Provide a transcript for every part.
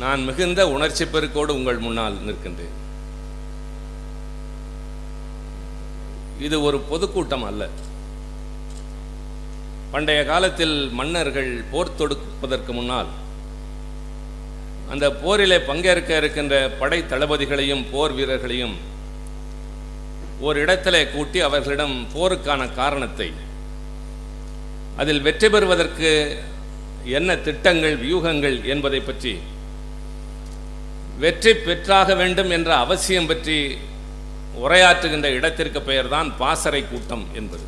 நான் மிகுந்த உணர்ச்சி பெருக்கோடு உங்கள் முன்னால் நிற்கின்றேன். இது ஒரு பொதுக்கூட்டம் அல்ல. பண்டைய காலத்தில் மன்னர்கள் போர் தொடுப்பதற்கு முன்னால் அந்த போரிலே பங்கேற்க இருக்கின்ற படை தளபதிகளையும் போர் வீரர்களையும் ஒரு இடத்திலே கூட்டி அவர்களிடம் போருக்கான காரணத்தை அதில் வெற்றி பெறுவதற்கு என்ன திட்டங்கள் வியூகங்கள் என்பதை பற்றி வெற்றி பெற்றாக வேண்டும் என்ற அவசியம் பற்றி உரையாற்றுகின்ற இடத்திற்கு பெயர்தான் பாசறை கூட்டம் என்பது.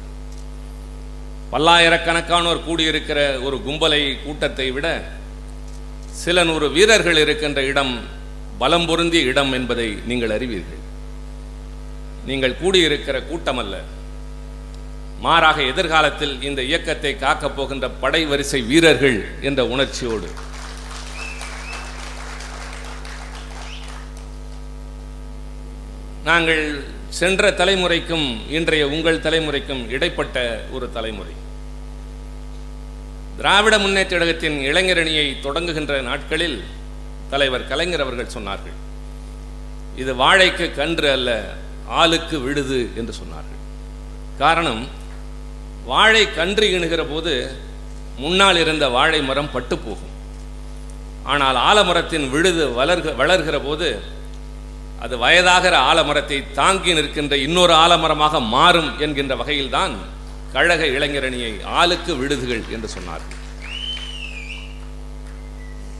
பல்லாயிரக்கணக்கானோர் கூடியிருக்கிற ஒரு கும்பலை கூட்டத்தை விட சில நூறு வீரர்கள் இருக்கின்ற இடம் பலம் பொருந்திய இடம் என்பதை நீங்கள் அறிவீர்கள். நீங்கள் கூடியிருக்கிற கூட்டம் அல்ல மாறாக எதிர்காலத்தில் இந்த இயக்கத்தை காக்கப் போகின்ற படை வரிசை வீரர்கள் என்ற உணர்ச்சியோடு நாங்கள் சென்ற தலைமுறைக்கும் இன்றைய உங்கள் தலைமுறைக்கும் இடைப்பட்ட ஒரு தலைமுறை. திராவிட முன்னேற்ற கழகத்தின் இளைஞரணியை தொடங்குகின்ற நாட்களில் தலைவர் கலைஞர் அவர்கள் சொன்னார்கள் இது வாழைக்கு கன்று அல்ல ஆளுக்கு விடுது என்று சொன்னார்கள். காரணம் வாழை கன்று இணுகிற போது முன்னால் இருந்த வாழை மரம் பட்டு போகும். ஆனால் ஆலமரத்தின் விழுது வளர்க வளர்கிற போது அது வயதாகிற ஆலமரத்தை தாங்கி நிற்கின்ற இன்னொரு ஆலமரமாக மாறும் என்கின்ற வகையில்தான் கழக இளைஞரணியை ஆளுக்கு விடுதுகள் என்று சொன்னார்.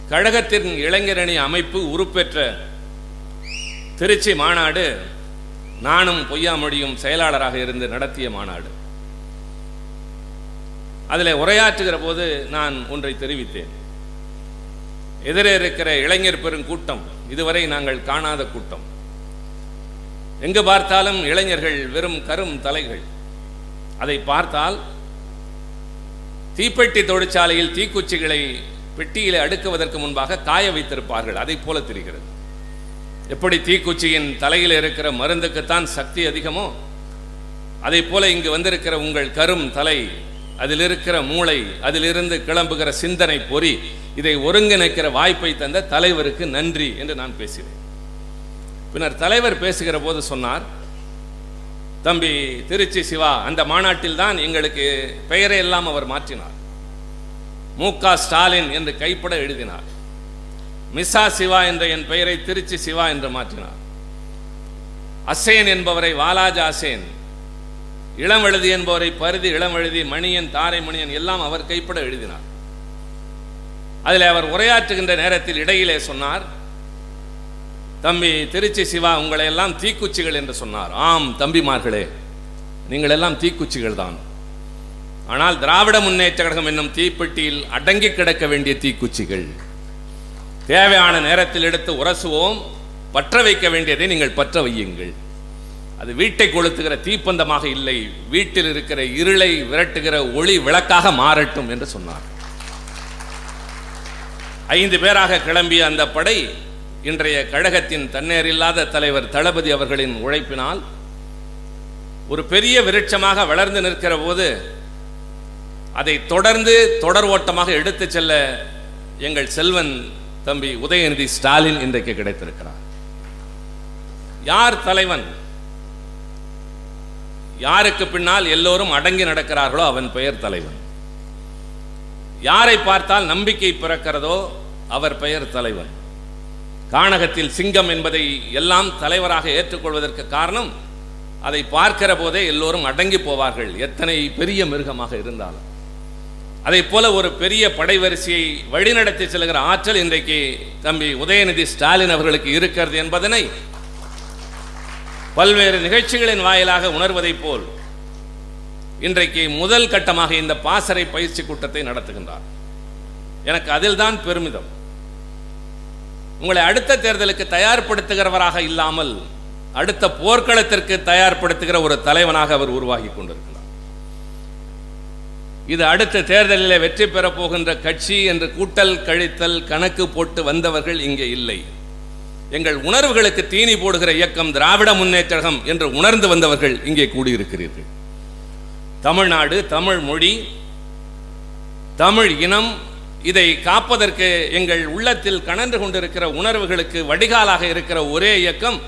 கழகத்தின் இளைஞரணி அமைப்பு உருப்பெற்ற திருச்சி மாநாடு நானும் பொய்யாமொழியும் செயலாளராக இருந்து நடத்திய மாநாடு. அதில் உரையாற்றுகிற போது நான் ஒன்றை தெரிவித்தேன். எதிரே இருக்கிற இளைஞர் பெருங்கூட்டம் இதுவரை நாங்கள் காணாத கூட்டம். எங்கு பார்த்தாலும் இளைஞர்கள் வெறும் கரும் தலைகள். அதை பார்த்தால் தீப்பெட்டி தொழிற்சாலையில் தீக்குச்சிகளை பெட்டியில் அடுக்குவதற்கு முன்பாக காய வைத்திருப்பார்கள். அதை போல தெரிகிறது. எப்படி தீக்குச்சியின் தலையில் இருக்கிற மருந்துக்குத்தான் சக்தி அதிகமோ அதை போல இங்கு வந்திருக்கிற உங்கள் கரும் தலை அதில் இருக்கிற மூளை அதிலிருந்து கிளம்புகிற சிந்தனை பொறி இதை ஒருங்கிணைக்கிற வாய்ப்பை தந்த தலைவருக்கு நன்றி என்று நான் பேசினேன் பின்னர் தலைவர் பேசுகிற போது சொன்னார் தம்பி திருச்சி சிவா அந்த மாநாட்டில் தான் எங்களுக்கு பெயரை எல்லாம் அவர் மாற்றினார். மு. க. ஸ்டாலின் என்று கைப்பட எழுதினார். மிசா சிவா என்ற என் பெயரை திருச்சி சிவா என்று மாற்றினார். அசேன் என்பவரை வாலாஜா அசேன் இளவெழுதி என்பவரை பருதி இளவெழுதி மணியன் தாரை மணியன் எல்லாம் அவர் கைப்பட எழுதினார். அதில் அவர் உரையாற்றுகின்ற நேரத்தில் இடையிலே சொன்னார் தம்பி திருச்சி சிவா உங்களை எல்லாம் தீக்குச்சிகள் என்று சொன்னார். ஆம் தம்பிமார்களே நீங்கள் எல்லாம் தீக்குச்சிகள் தான். ஆனால் திராவிட முன்னேற்ற கழகம் என்னும் தீப்பெட்டியில் அடங்கி கிடக்க வேண்டிய தீக்குச்சிகள். தேவையான நேரத்தில் எடுத்து உரசுவோம் பற்ற வைக்க வேண்டியதை நீங்கள் பற்ற வையுங்கள். அது வீட்டை கொளுத்துகிற தீப்பந்தமாக இல்லை. வீட்டில் இருக்கிற இருளை விரட்டுகிற ஒளி விளக்காக மாறட்டும் என்று சொன்னார். ஐந்து பேராக கிளம்பிய அந்த படை இன்றைய கழகத்தின் தன்னேறில்லாத தலைவர் தளபதி அவர்களின் உழைப்பினால் ஒரு பெரிய விருட்சமாக வளர்ந்து நிற்கிற போது அதை தொடர்ந்து தொடர் ஓட்டமாக எடுத்துச் செல்ல எங்கள் செல்வன் தம்பி உதயநிதி ஸ்டாலின் இன்றைக்கு கிடைத்திருக்கிறார். யார் தலைவன்? யாருக்கு பின்னால் எல்லோரும் அடங்கி நடக்கிறார்களோ அவன் பெயர் தலைவன். யாரை பார்த்தால் நம்பிக்கை பிறக்கிறதோ அவர் பெயர் தலைவன். காணகத்தில் சிங்கம் என்பதை எல்லாம் தலைவராக ஏற்றுக்கொள்வதற்கு காரணம் அதை பார்க்கிற போதே எல்லோரும் அடங்கி போவார்கள். எத்தனை பெரிய மிருகமாக இருந்தாலும். அதை போல ஒரு பெரிய படைவரிசையை வழிநடத்தி செல்கிற ஆற்றல் இன்றைக்கு தம்பி உதயநிதி ஸ்டாலின் அவர்களுக்கு இருக்கிறது என்பதனை பல்வேறு நிகழ்ச்சிகளின் வாயிலாக உணர்வதைப் போல் இன்றைக்கு முதல் கட்டமாக இந்த பாசறை பயிற்சி கூட்டத்தை நடத்துகின்றார். எனக்கு அதில்தான் பெருமிதம். உங்களை அடுத்த தேர்தலுக்கு தயார்படுத்துகிறவராக இல்லாமல் அடுத்த போர்க்களத்திற்கு தயார்படுத்துகிற ஒரு தலைவனாக அவர் உருவாகி கொண்டிருக்கிறார். இது அடுத்த தேர்தலில் வெற்றி பெறப் போகின்ற கட்சி என்று கூட்டல் கழித்தல் கணக்கு போட்டு வந்தவர்கள் இங்கே இல்லை. எங்கள் உணர்வுகளுக்கு தீனி போடுகிற இயக்கம் திராவிட முன்னேற்றகம் என்று உணர்ந்து வந்தவர்கள் இங்கே கூடியிருக்கிறீர்கள். தமிழ்நாடு தமிழ் மொழி தமிழ் இனம் இதை காப்பதற்கு எங்கள் உள்ளத்தில் கனன்று கொண்டிருக்கிற உணர்வுகளுக்கு வடிகாலாக இருக்கிற ஒரே இயக்கம்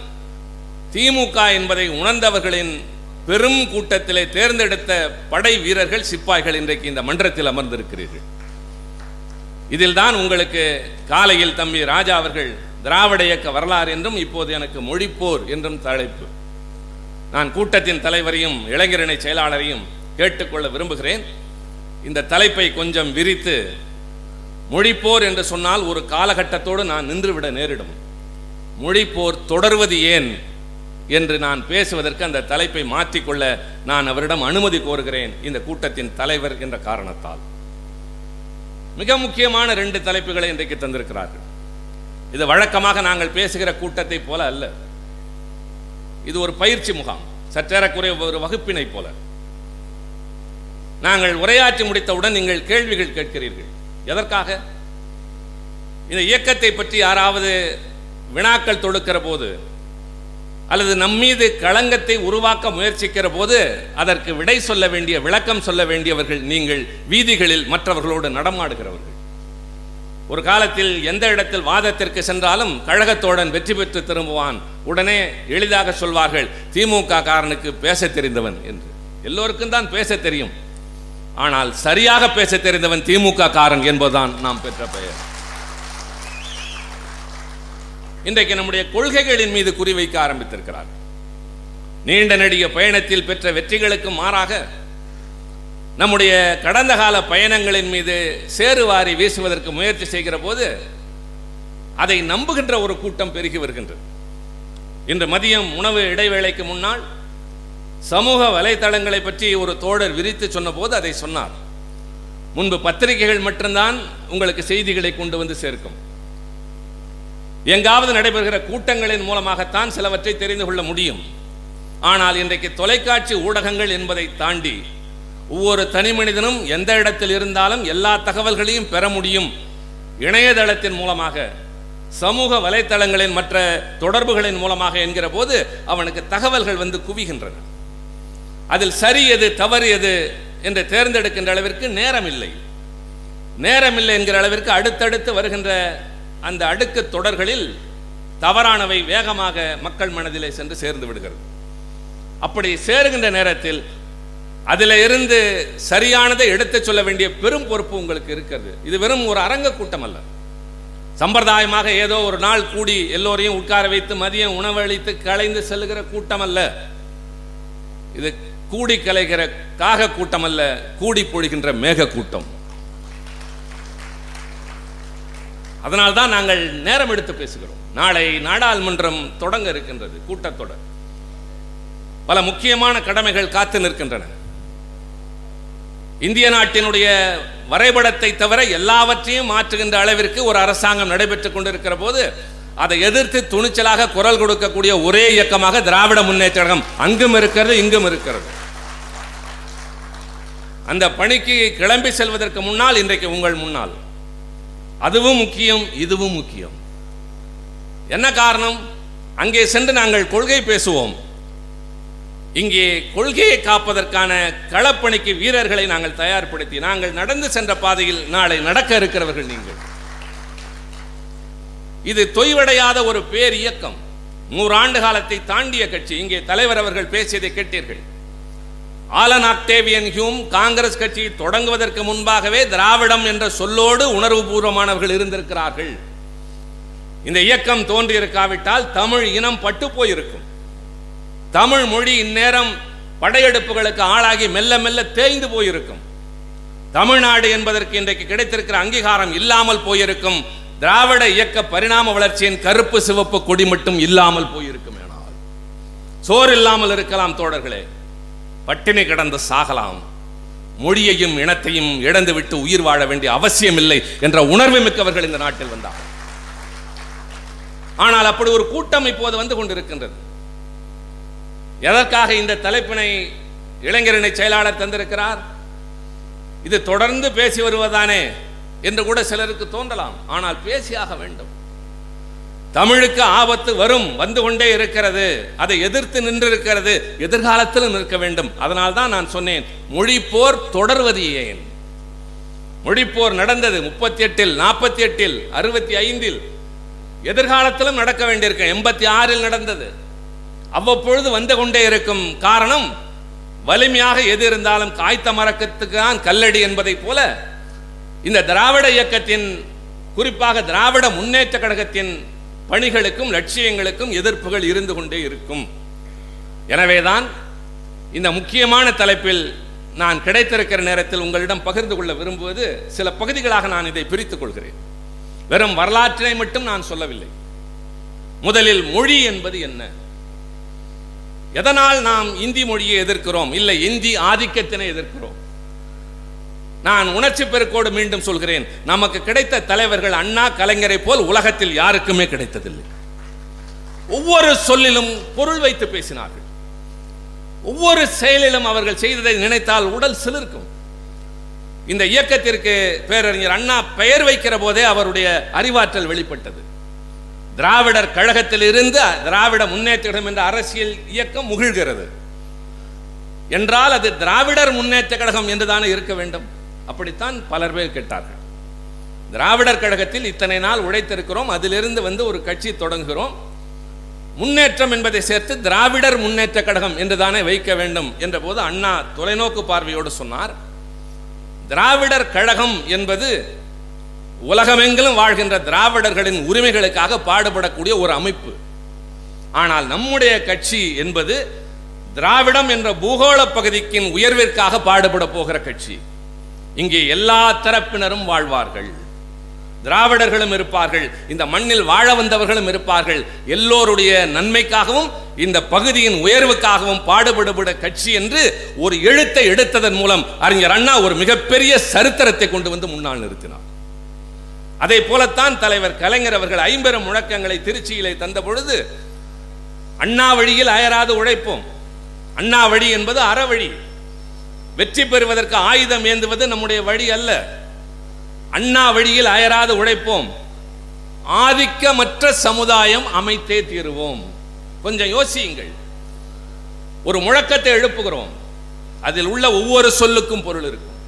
திமுக என்பதை உணர்ந்தவர்களின் பெரும் கூட்டத்திலே தேர்ந்தெடுத்த படை வீரர்கள் சிப்பாய்கள் இன்றைக்கு இந்த மன்றத்தில் அமர்ந்திருக்கிறீர்கள். இதில் தான் உங்களுக்கு காலையில் தம்பி ராஜா அவர்கள் திராவிட இயக்க வரலாறு என்றும் இப்போது எனக்கு மொழிப்போர் என்றும் தலைப்பு. நான் கூட்டத்தின் தலைவரையும் இளைஞரணி செயலாளரையும் கேட்டுக்கொள்ள விரும்புகிறேன். இந்த தலைப்பை கொஞ்சம் விரித்து மொழிப்போர் என்று சொன்னால் ஒரு காலகட்டத்தோடு நான் நின்றுவிட நேரிடும். மொழிப்போர் தொடர்வது ஏன் என்று நான் பேசுவதற்கு அந்த தலைப்பை மாற்றிக்கொள்ள நான் அவரிடம் அனுமதி கோருகிறேன் இந்த கூட்டத்தின் தலைவர் என்ற காரணத்தால். மிக முக்கியமான ரெண்டு தலைப்புகளை இன்றைக்கு தந்திருக்கிறார்கள். இது வழக்கமாக நாங்கள் பேசுகிற கூட்டத்தை போல அல்ல. இது ஒரு பயிற்சி முகாம் சற்றேறக்குறைய ஒரு வகுப்பினை போல. நாங்கள் உரையாற்றி முடித்தவுடன் நீங்கள் கேள்விகள் கேட்கிறீர்கள். எதற்காக? இந்த இயக்கத்தை பற்றி யாராவது வினாக்கள் தொடுக்கிற போது அல்லது நம்மீது களங்கத்தை உருவாக்க முயற்சிக்கிற போது அதற்கு விடை சொல்ல வேண்டிய விளக்கம் சொல்ல வேண்டியவர்கள் நீங்கள் வீதிகளில் மற்றவர்களோடு நடமாடுகிறவர்கள். ஒரு காலத்தில் எந்த இடத்தில் வாதத்திற்கு சென்றாலும் கழகத்தோடன் வெற்றி பெற்று திரும்புவான். உடனே எளிதாக சொல்வார்கள் திமுக காரனுக்கு பேச தெரிந்தவன் என்று. எல்லோருக்கும் தான் பேச தெரியும். ஆனால் சரியாக பேச தெரிந்தவன் திமுக காரன் என்பதுதான் நாம் பெற்ற பெயர். இன்றைக்கு நம்முடைய கொள்கைகளின் மீது குறிவைக்க ஆரம்பித்திருக்கிறார் நீண்ட நெடிய பயணத்தில் பெற்ற வெற்றிகளுக்கு மாறாக நம்முடைய கடந்த கால பயணங்களின் மீது சேருவாரி வீசுவதற்கு முயற்சி செய்கிற போது அதை நம்புகின்ற ஒரு கூட்டம் பெருகி வருகின்றது. இன்று மதியம் உணவு இடைவேளைக்கு முன்னால் சமூக வலைதளங்களை பற்றி ஒரு தோழர் விரித்து சொன்னபோது அதை சொன்னார். முன்பு பத்திரிகைகள் மட்டும்தான் உங்களுக்கு செய்திகளை கொண்டு வந்து சேர்க்கும். எங்காவது நடைபெறுகிற கூட்டங்களின் மூலமாகத்தான் சிலவற்றை தெரிந்து கொள்ள முடியும். ஆனால் இன்றைக்கு தொலைக்காட்சி ஊடகங்கள் என்பதை தாண்டி ஒவ்வொரு தனி மனிதனும் எந்த இடத்தில் இருந்தாலும் எல்லா தகவல்களையும் பெற முடியும். இணையதளத்தின் மூலமாக சமூக வலைத்தளங்களின் மற்ற தொடர்புகளின் மூலமாக என்கிற போது அவனுக்கு தகவல்கள் வந்து குவிகின்றன. அதில் சரி எது தவறு எது என்று தேர்ந்தெடுக்கின்ற அளவிற்கு நேரம் இல்லை நேரம் இல்லை என்கிற அளவிற்கு அடுத்தடுத்து வருகின்ற அந்த அடுக்கு தொடர்களில் தவறானவை வேகமாக மக்கள் மனதிலே சென்று சேர்ந்து விடுகிறது. அப்படி சேருகின்ற நேரத்தில் அதில் இருந்து சரியானதை எடுத்து சொல்ல வேண்டிய பெரும் பொறுப்பு உங்களுக்கு இருக்கிறது. இது வெறும் ஒரு அரங்க கூட்டம் அல்ல சம்பிரதாயமாக ஏதோ ஒரு நாள் கூடி எல்லோரையும் உட்கார வைத்து மதியம் உணவளித்து கலைந்து செல்லுகிற கூட்டம் அல்ல இது கூடி கலைகிற காக கூட்டம் அல்ல கூடி பொழிகின்ற மேக கூட்டம். அதனால் தான் நாங்கள் நேரம் எடுத்து பேசுகிறோம். நாளை நாடாளுமன்றம் தொடங்க இருக்கின்றது கூட்டத்தொடர். பல முக்கியமான கடமைகள் காத்து நிற்கின்றன. இந்திய நாட்டினுடைய வரைபடத்தை தவிர எல்லாவற்றையும் மாற்றுகின்ற அளவிற்கு ஒரு அரசாங்கம் நடைபெற்றுக் கொண்டிருக்கிற போது அதை எதிர்த்து துணிச்சலாக குரல் கொடுக்கக்கூடிய ஒரே இயக்கமாக திராவிட முன்னேற்ற கழகம் அங்கும் இருக்கிறது இங்கும் இருக்கிறது. அந்த பணிக்கு கிளம்பி செல்வதற்கு முன்னால் இன்றைக்கு உங்கள் முன்னால். அதுவும் முக்கியம் இதுவும் முக்கியம். என்ன காரணம்? அங்கே சென்று நாங்கள் கொள்கை பேசுவோம். இங்கே கொள்கையை காப்பதற்கான களப்பணிக்கு வீரர்களை நாங்கள் தயார்படுத்தி நாங்கள் நடந்து சென்ற பாதையில் நாளை நடக்க இருக்கிறவர்கள் நீங்கள். இது தொய்வடையாத ஒரு பேர் இயக்கம். நூறாண்டு காலத்தை தாண்டிய கட்சி. இங்கே தலைவர் அவர்கள் பேசியதை கேட்டீர்கள். ஆலன் ஆக்டேவியன் ஹியூம் காங்கிரஸ் கட்சி தொடங்குவதற்கு முன்பாகவே திராவிடம் என்ற சொல்லோடு உணர்வுபூர்வமானவர்கள் இருந்திருக்கிறார்கள். இந்த இயக்கம் தோன்றியிருக்காவிட்டால் தமிழ் இனம் பட்டு போயிருக்கும். தமிழ் மொழி இந்நேரம் படையெடுப்புகளுக்கு ஆளாகி மெல்ல மெல்ல தேய்ந்து போயிருக்கும். தமிழ்நாடு என்பதற்கு இன்றைக்கு கிடைத்திருக்கிற அங்கீகாரம் இல்லாமல் போயிருக்கும். திராவிட இயக்க பரிணாம வளர்ச்சியின் கருப்பு சிவப்பு கொடி மட்டும் இல்லாமல் போயிருக்கும் ஆனால் சோறு இல்லாமல் இருக்கலாம் தோழர்களே. பட்டினி கிடந்து சாகலாம். மொழியையும் இனத்தையும் இழந்துவிட்டு உயிர் வாழ வேண்டிய அவசியம் இல்லை என்ற உணர்வு மிக்கவர்கள் இந்த நாட்டில் வந்தார் ஆனால் அப்படி ஒரு கூட்டம் இப்போது வந்து கொண்டிருக்கின்றது. எதற்காக இந்த தலைப்பினை இளைஞரணி செயலாளர் தந்திருக்கிறார்? இது தொடர்ந்து பேசி வருவதானே என்று கூட சிலருக்கு தோன்றலாம். ஆனால் பேசியாக வேண்டும். தமிழுக்கு ஆபத்து வரும் வந்து கொண்டே இருக்கிறது அதை எதிர்த்து நின்றிருக்கிறது எதிர்காலத்திலும் நிற்க வேண்டும். அதனால் தான் நான் சொன்னேன் மொழி போர் தொடர்வது ஏன்? மொழிப்போர் நடந்தது முப்பத்தி எட்டில் நாற்பத்தி எட்டில் அறுபத்தி ஐந்தில் எதிர்காலத்திலும் நடக்க வேண்டியிருக்கேன் எண்பத்தி ஆறில் நடந்தது. அவ்வப்பொழுது வந்து கொண்டே இருக்கும் காரணம் வலிமையாக எது இருந்தாலும் காய்த்த மரக்கத்துக்கு தான் கல்லடி என்பதைப் போல இந்த திராவிட இயக்கத்தின் குறிப்பாக திராவிட முன்னேற்ற கழகத்தின் பணிகளுக்கும் லட்சியங்களுக்கும் எதிர்ப்புகள் இருந்து கொண்டே இருக்கும். எனவேதான் இந்த முக்கியமான தலைப்பில் நான் கிடைத்திருக்கிற நேரத்தில் உங்களிடம் பகிர்ந்து கொள்ள விரும்புவது சில பகுதிகளாக நான் இதை பிரித்துக் கொள்கிறேன். வெறும் வரலாற்றினை மட்டும் நான் சொல்லவில்லை. முதலில் மொழி என்பது என்ன? எதனால் நாம் இந்தி மொழியை எதிர்க்கிறோம்? இல்லை இந்தி ஆதிக்கத்தினை எதிர்க்கிறோம். நான் உணர்ச்சி பெருக்கோடு மீண்டும் சொல்கிறேன். நமக்கு கிடைத்த தலைவர்கள் அண்ணா கலைஞரை போல் உலகத்தில் யாருக்குமே கிடைத்ததில்லை. ஒவ்வொரு சொல்லிலும் பொருள் வைத்து பேசினார்கள். ஒவ்வொரு செயலிலும் அவர்கள் செய்ததை நினைத்தால் உடல் சிலிர்க்கும். இந்த இயக்கத்திற்கு பேரறிஞர் அண்ணா பெயர் வைக்கிற போதே அவருடைய அறிவாற்றல் வெளிப்பட்டது. திராவிடர் கழகத்தில் இருந்து திராவிட முன்னேற்றம் என்ற அரசியல் இயக்கம் முகிழ்கிறது. என்றால் அது திராவிடர் முன்னேற்ற கழகம் என்றுதானே இருக்க வேண்டும்? அப்படித்தான் பலர் பேர் கேட்டார்கள். திராவிடர் கழகத்தில் இத்தனை நாள் உழைத்திருக்கிறோம் அதிலிருந்து வந்து ஒரு கட்சி தொடங்குகிறோம். முன்னேற்றம் என்பதை சேர்த்து திராவிடர் முன்னேற்ற கழகம் என்றுதானே வைக்க வேண்டும் என்ற போது அண்ணா தொலைநோக்கு பார்வையோடு சொன்னார். திராவிடர் கழகம் என்பது உலகமெங்கிலும் வாழ்கின்ற திராவிடர்களின் உரிமைகளுக்காக பாடுபடக்கூடிய ஒரு அமைப்பு. ஆனால் நம்முடைய கட்சி என்பது திராவிடம் என்ற பூகோள பகுதிக்கின் உயர்விற்காக பாடுபட போகிற கட்சி. இங்கே எல்லா தரப்பினரும் வாழ்வார்கள். திராவிடர்களும் இருப்பார்கள் இந்த மண்ணில் வாழ வந்தவர்களும் இருப்பார்கள். எல்லோருடைய நன்மைக்காகவும் இந்த பகுதியின் உயர்வுக்காகவும் பாடுபடுபட கட்சி என்று ஒரு எழுத்தை எடுத்ததன் மூலம் அறிஞர் அண்ணா ஒரு மிகப்பெரிய சரித்திரத்தை கொண்டு வந்து முன்னால் நிறுத்தினார். அதை போலத்தான் தலைவர் கலைஞர் அவர்கள் ஐம்பெரும் முழக்கங்களை திருச்சியிலே தந்த பொழுது அண்ணா வழியில் அயராது உழைப்போம். அண்ணா வழி என்பது அறவழி வெற்றி பெறுவதற்கு ஆயுதம் ஏந்துவது நம்முடைய வழி அல்ல. அண்ணா வழியில் அயராது உழைப்போம். ஆதிக்கமற்ற சமுதாயம் அமைத்தே தீருவோம். கொஞ்சம் யோசியுங்கள். ஒரு முழக்கத்தை எழுப்புகிறோம். அதில் உள்ள ஒவ்வொரு சொல்லுக்கும் பொருள் இருக்கும்.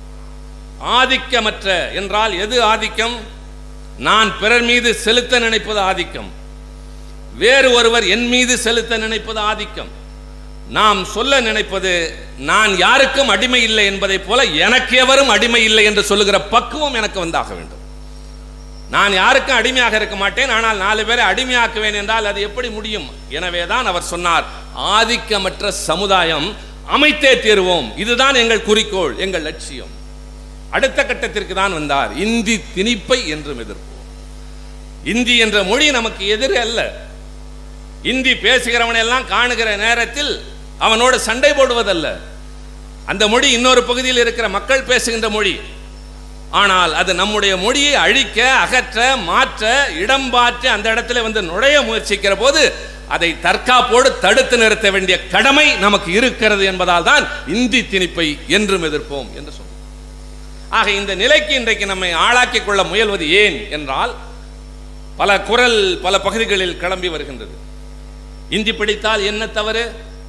ஆதிக்கமற்ற என்றால் எது ஆதிக்கம்? நான் பிறர் மீது செலுத்த நினைப்பது ஆதிக்கம். வேறு ஒருவர் என் மீது செலுத்த நினைப்பது ஆதிக்கம். நாம் சொல்ல நினைப்பது நான் யாருக்கும் அடிமை இல்லை என்பதை போல எனக்கு எவரும் அடிமை இல்லை என்று சொல்லுகிற பக்குவம் எனக்கு வந்தாக வேண்டும். நான் யாருக்கும் அடிமையாக இருக்க மாட்டேன் ஆனால் நாலு பேரை அடிமையாக்குவேன் என்றால் அது எப்படி முடியும்? எனவே தான் அவர் சொன்னார் ஆதிக்கமற்ற சமுதாயம் அமைத்தே தீர்வோம். இதுதான் எங்கள் குறிக்கோள் எங்கள் லட்சியம். அடுத்த கட்டத்திற்கு தான் வந்தார். இந்தி திணிப்பை என்றும் எதிர்ப்போம். இந்தி என்ற மொழி நமக்கு எதிர் அல்ல. இந்தி பேசுகிறவனெல்லாம் காணுகிற நேரத்தில் அவனோடு சண்டை போடுவதல்ல. அந்த மொழி இன்னொரு பகுதியில் இருக்கிற மக்கள் பேசுகின்ற மொழி. ஆனால் அது நம்முடைய மொழியை அழிக்க அகற்ற மாற்ற இடம் மாற்றி அந்த இடத்துல வந்து நுழைய முயற்சிக்கிற போது அதை தற்காப்போடு தடுத்து நிறுத்த வேண்டிய கடமை நமக்கு இருக்கிறது என்பதால் தான் இந்தி திணிப்பை என்றும் எதிர்ப்போம் என்று ஆக இந்த நிலைக்கு இன்றைக்கு நம்மை ஆளாக்கிக் கொள்ள முயல்வது ஏன் என்றால் பல குரல் பல பகுதிகளில் கிளம்பி வருகின்றது. இந்தி படித்தால் என்ன தவறு?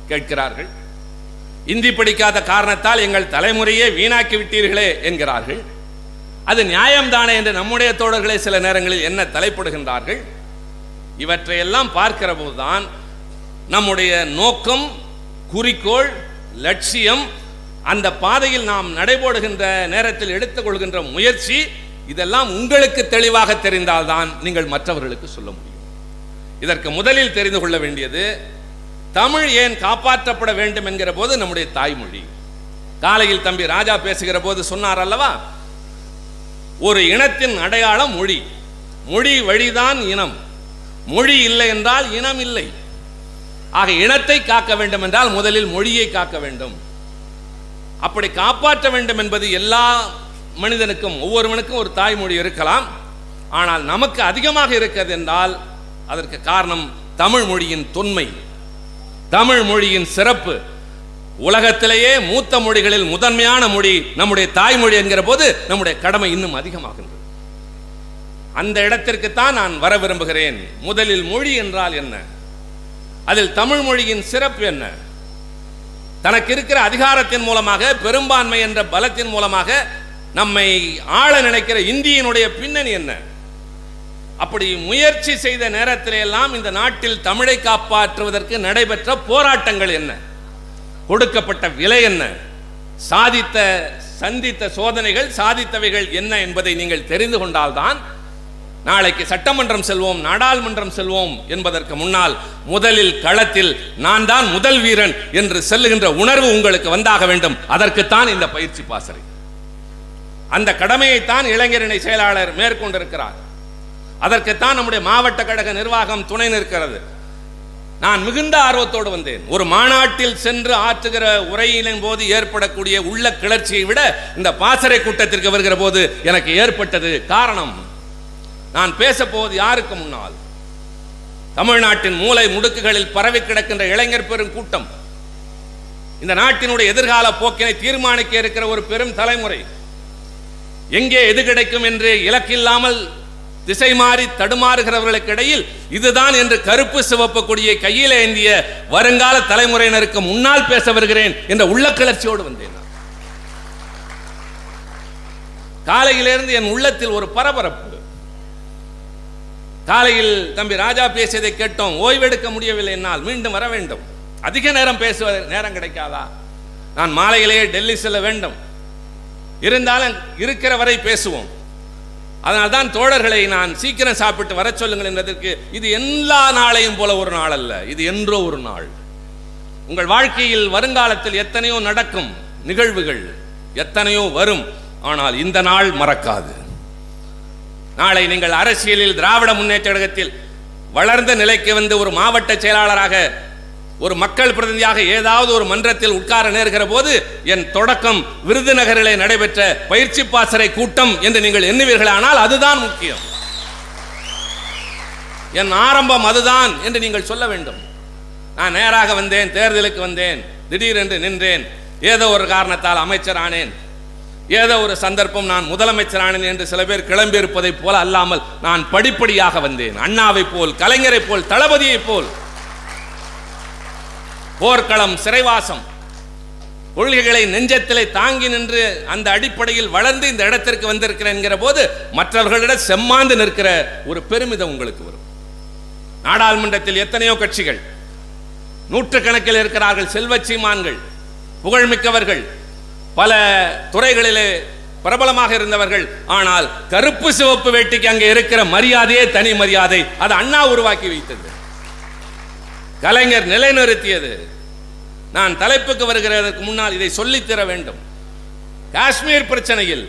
கேட்கிறார்கள். இந்தி படிக்காத காரணத்தால் எங்கள் தலைமுறையே வீணாக்கி விட்டீர்களே என்கிறார்கள். அது நியாயம்தானே என்று நம்முடைய தோழர்களே சில நேரங்களில் என்ன தலைப்படுகின்றார்கள்? இவற்றையெல்லாம் பார்க்கிற போதுதான் நம்முடைய நோக்கம் குறிக்கோள் லட்சியம் அந்த பாதையில் நாம் நடைபோடுகின்ற நேரத்தில் எடுத்துக்கொள்கின்ற முயற்சி இதெல்லாம் உங்களுக்கு தெளிவாக தெரிந்தால்தான் நீங்கள் மற்றவர்களுக்கு சொல்ல முடியும். இதற்கு முதலில் தெரிந்து கொள்ள வேண்டியது தமிழ் ஏன் காப்பாற்றப்பட வேண்டும் என்கிற போது நம்முடைய தாய்மொழி. காலையில் தம்பி ராஜா பேசுகிற போது சொன்னார் அல்லவா? ஒரு இனத்தின் அடையாளம் மொழி. மொழி வழிதான் இனம். மொழி இல்லை என்றால் இனம் இல்லை. ஆக இனத்தை காக்க வேண்டும் என்றால் முதலில் மொழியை காக்க வேண்டும். அப்படி காப்பாற்ற வேண்டும் என்பது எல்லா மனிதனுக்கும் ஒவ்வொருவனுக்கும் ஒரு தாய்மொழி இருக்கலாம். ஆனால் நமக்கு அதிகமாக இருக்கிறது என்றால் அதற்கு காரணம் தமிழ் மொழியின் தொன்மை. தமிழ் மொழியின் சிறப்பு. உலகத்திலேயே மூத்த மொழிகளில் முதன்மையான மொழி நம்முடைய தாய்மொழி என்கிற போது நம்முடைய கடமை இன்னும் அதிகமாகின்றது. அந்த இடத்திற்கு தான் நான் வர விரும்புகிறேன். முதலில் மொழி என்றால் என்ன? அதில் தமிழ் மொழியின் சிறப்பு என்ன? தனக்கு இருக்கிற அதிகாரத்தின் மூலமாக பெரும்பான்மை என்ற பலத்தின் மூலமாக நம்மை ஆள நினைக்கிற இந்தியினுடைய பின்னணி என்ன? அப்படி முயற்சி செய்த நேரத்திலே எல்லாம் இந்த நாட்டில் தமிழை காப்பாற்றுவதற்கு நடைபெற்ற போராட்டங்கள் என்ன? கொடுக்கப்பட்ட விலை என்ன? சாதித்த சந்தித்த சோதனைகள் சாதித்தவைகள் என்ன என்பதை நீங்கள் தெரிந்து கொண்டால்தான் நாளைக்கு சட்டமன்றம் செல்வோம் நாடாளுமன்றம் செல்வோம் என்பதற்கு முன்னால் முதலில் களத்தில் நான் தான் முதல் வீரன் என்று செல்லுகின்ற உணர்வு உங்களுக்கு வந்தாக வேண்டும். அதற்குத்தான் இந்த பயிற்சி பாசறை. அந்த கடமையைத்தான் இளைஞரணி செயலாளர் மேற்கொண்டிருக்கிறார். அதற்குத்தான் நம்முடைய மாவட்ட கழக நிர்வாகம் துணை நிற்கிறது. நான் மிகுந்த ஆர்வத்தோடு வந்தேன். ஒரு மாநாட்டில் சென்று ஆற்றுகிற உரையிலின் போது ஏற்படக்கூடிய உள்ள கிளர்ச்சியை விட இந்த பாசறை கூட்டத்திற்கு வருகிற போது எனக்கு ஏற்பட்டது காரணம். நான் பேச போவது யாருக்கு முன்னால்? தமிழ்நாட்டின் மூலை முடுக்குகளில் பரவி கிடக்கின்ற இளைஞர் பெரும் கூட்டம். இந்த நாட்டினுடைய எதிர்கால போக்கினை தீர்மானிக்க இருக்கிற ஒரு பெரும் தலைமுறை. எங்கே எது கிடைக்கும் என்று இலக்கில்லாமல் திசை மாறி தடுமாறுகிறவர்களுக்கு இடையில் இதுதான் என்று கருப்பு சிவப்பு கொடியை கையில் ஏந்திய வருங்கால தலைமுறையினருக்கு முன்னால் பேச வருகிறேன் என்ற உள்ள கிளர்ச்சியோடு வந்தேன் காலையிலிருந்து என் உள்ளத்தில் ஒரு பரபரப்பு. காலையில் தம்பி ராஜா பேசியதை கேட்டோம். ஓய்வெடுக்க முடியவில்லை என்னால். மீண்டும் வர வேண்டும். அதிக நேரம் பேசுவது நேரம் கிடைக்காதா? நான் மாலையிலேயே டெல்லி செல்ல வேண்டும். இருந்தாலும் இருக்கிற வரை பேசுவோம். அதனால் தான் தோழர்களை நான் சீக்கிரம் சாப்பிட்டு வர சொல்லுங்கள் என்பதற்கு இது எல்லா நாளையும் போல ஒரு நாள் அல்ல. இது என்றோ ஒரு நாள். உங்கள் வாழ்க்கையில் வருங்காலத்தில் எத்தனையோ நடக்கும் நிகழ்வுகள் எத்தனையோ வரும். ஆனால் இந்த நாள் மறக்காது. நாளை நீங்கள் அரசியலில் திராவிட முன்னேற்ற கழகத்தில் வளர்ந்த நிலைக்கு வந்து ஒரு மாவட்ட செயலாளராக ஒரு மக்கள் பிரதிநிதியாக ஏதாவது ஒரு மன்றத்தில் உட்கார நேர்கிற போது என் தொடக்கம் விருதுநகரிலே நடைபெற்ற பயிற்சி பாசறை கூட்டம் என்று நீங்கள் எண்ணுவீர்களானால் அதுதான் முக்கியம். என் ஆரம்பம் அதுதான் என்று நீங்கள் சொல்ல வேண்டும். நான் நேராக வந்தேன் தேர்தலுக்கு வந்தேன் திடீரென்று நின்றேன் ஏதோ ஒரு காரணத்தால் அமைச்சர் ஆனேன் ஏதோ ஒரு சந்தர்ப்பம் நான் முதலமைச்சரானேன் என்று சில பேர் கிளம்பியிருப்பதைப் போல அல்லாமல் நான் படிப்படியாக வந்தேன். அண்ணாவைப் போல் கலைஞரைப் போல் தளபதியைப் போல். போர்க்களம் சிறைவாசம். கொள்கைகளை நெஞ்சத்திலே தாங்கி நின்று அந்த அடிப்படையில் வளர்ந்து இந்த இடத்திற்கு வந்திருக்கிறேன் என்கிற போது மற்றவர்களிடம் செம்மாந்து நிற்கிற ஒரு பெருமிதம் உங்களுக்கு வரும். நாடாளுமன்றத்தில் எத்தனையோ கட்சிகள் நூற்றுக்கணக்கில் இருக்கிறார்கள் செல்வச்சீமான்கள் புகழ்மிக்கவர்கள் பல துறைகளிலே பிரபலமாக இருந்தவர்கள். ஆனால் கருப்பு சிவப்பு வேட்டிக்கு அங்கே இருக்கிற மரியாதையே தனி மரியாதை. அது அண்ணா உருவாக்கி வைத்தது. கலைஞர் நிலைநிறுத்தியது. நான் தலைப்புக்கு வருகிறதற்கு முன்னால் இதை சொல்லித்தர வேண்டும். காஷ்மீர் பிரச்சனையில்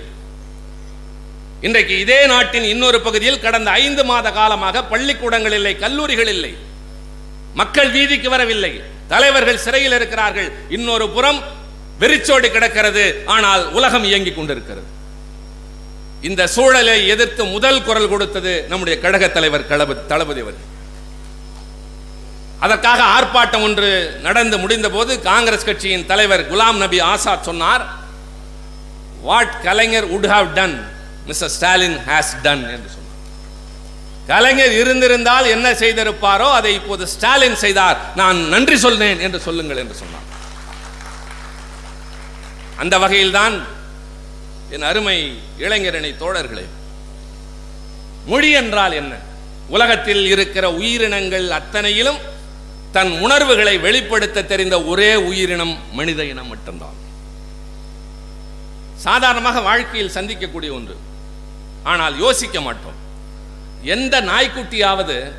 இன்றைக்கு இதே நாட்டின் இன்னொரு பகுதியில் கடந்த ஐந்து மாத காலமாக பள்ளிக்கூடங்கள் இல்லை கல்லூரிகள் இல்லை. மக்கள் வீதிக்கு வரவில்லை. தலைவர்கள் சிறையில் இருக்கிறார்கள். இன்னொரு புறம் வெறிச்சோடி கிடக்கிறது. ஆனால் உலகம் இயங்கிக் கொண்டிருக்கிறது. இந்த சூழலை எதிர்த்து முதல் குரல் கொடுத்தது நம்முடைய கழக தலைவர் தளபதி அவர்கள். அதற்காக ஆர்ப்பாட்டம் ஒன்று நடந்து முடிந்த போது காங்கிரஸ் கட்சியின் தலைவர் குலாம் நபி ஆசாத் சொன்னார் what Kalaignar would have done mister Stalin has done என்று சொன்னார். கலைஞர் இருந்திருந்தால் என்ன செய்திருப்பாரோ அதை இப்போது ஸ்டாலின் செய்தார். நான் நன்றி சொன்னேன் என்று சொல்லுங்கள் என்று சொன்னார். அந்த வகையில்தான் என் அருமை இளைஞரணி தோழர்களே மொழி என்றால் என்ன? உலகத்தில் இருக்கிற உயிரினங்கள் அத்தனையிலும் தன் உணர்வுகளை வெளிப்படுத்த தெரிந்த ஒரே உயிரினம் மனித இனம் மட்டும்தான். சாதாரணமாக வாழ்க்கையில் சந்திக்கக்கூடிய ஒன்று. ஆனால் யோசிக்க மாட்டோம். எந்த நாய்க்குட்டியாவது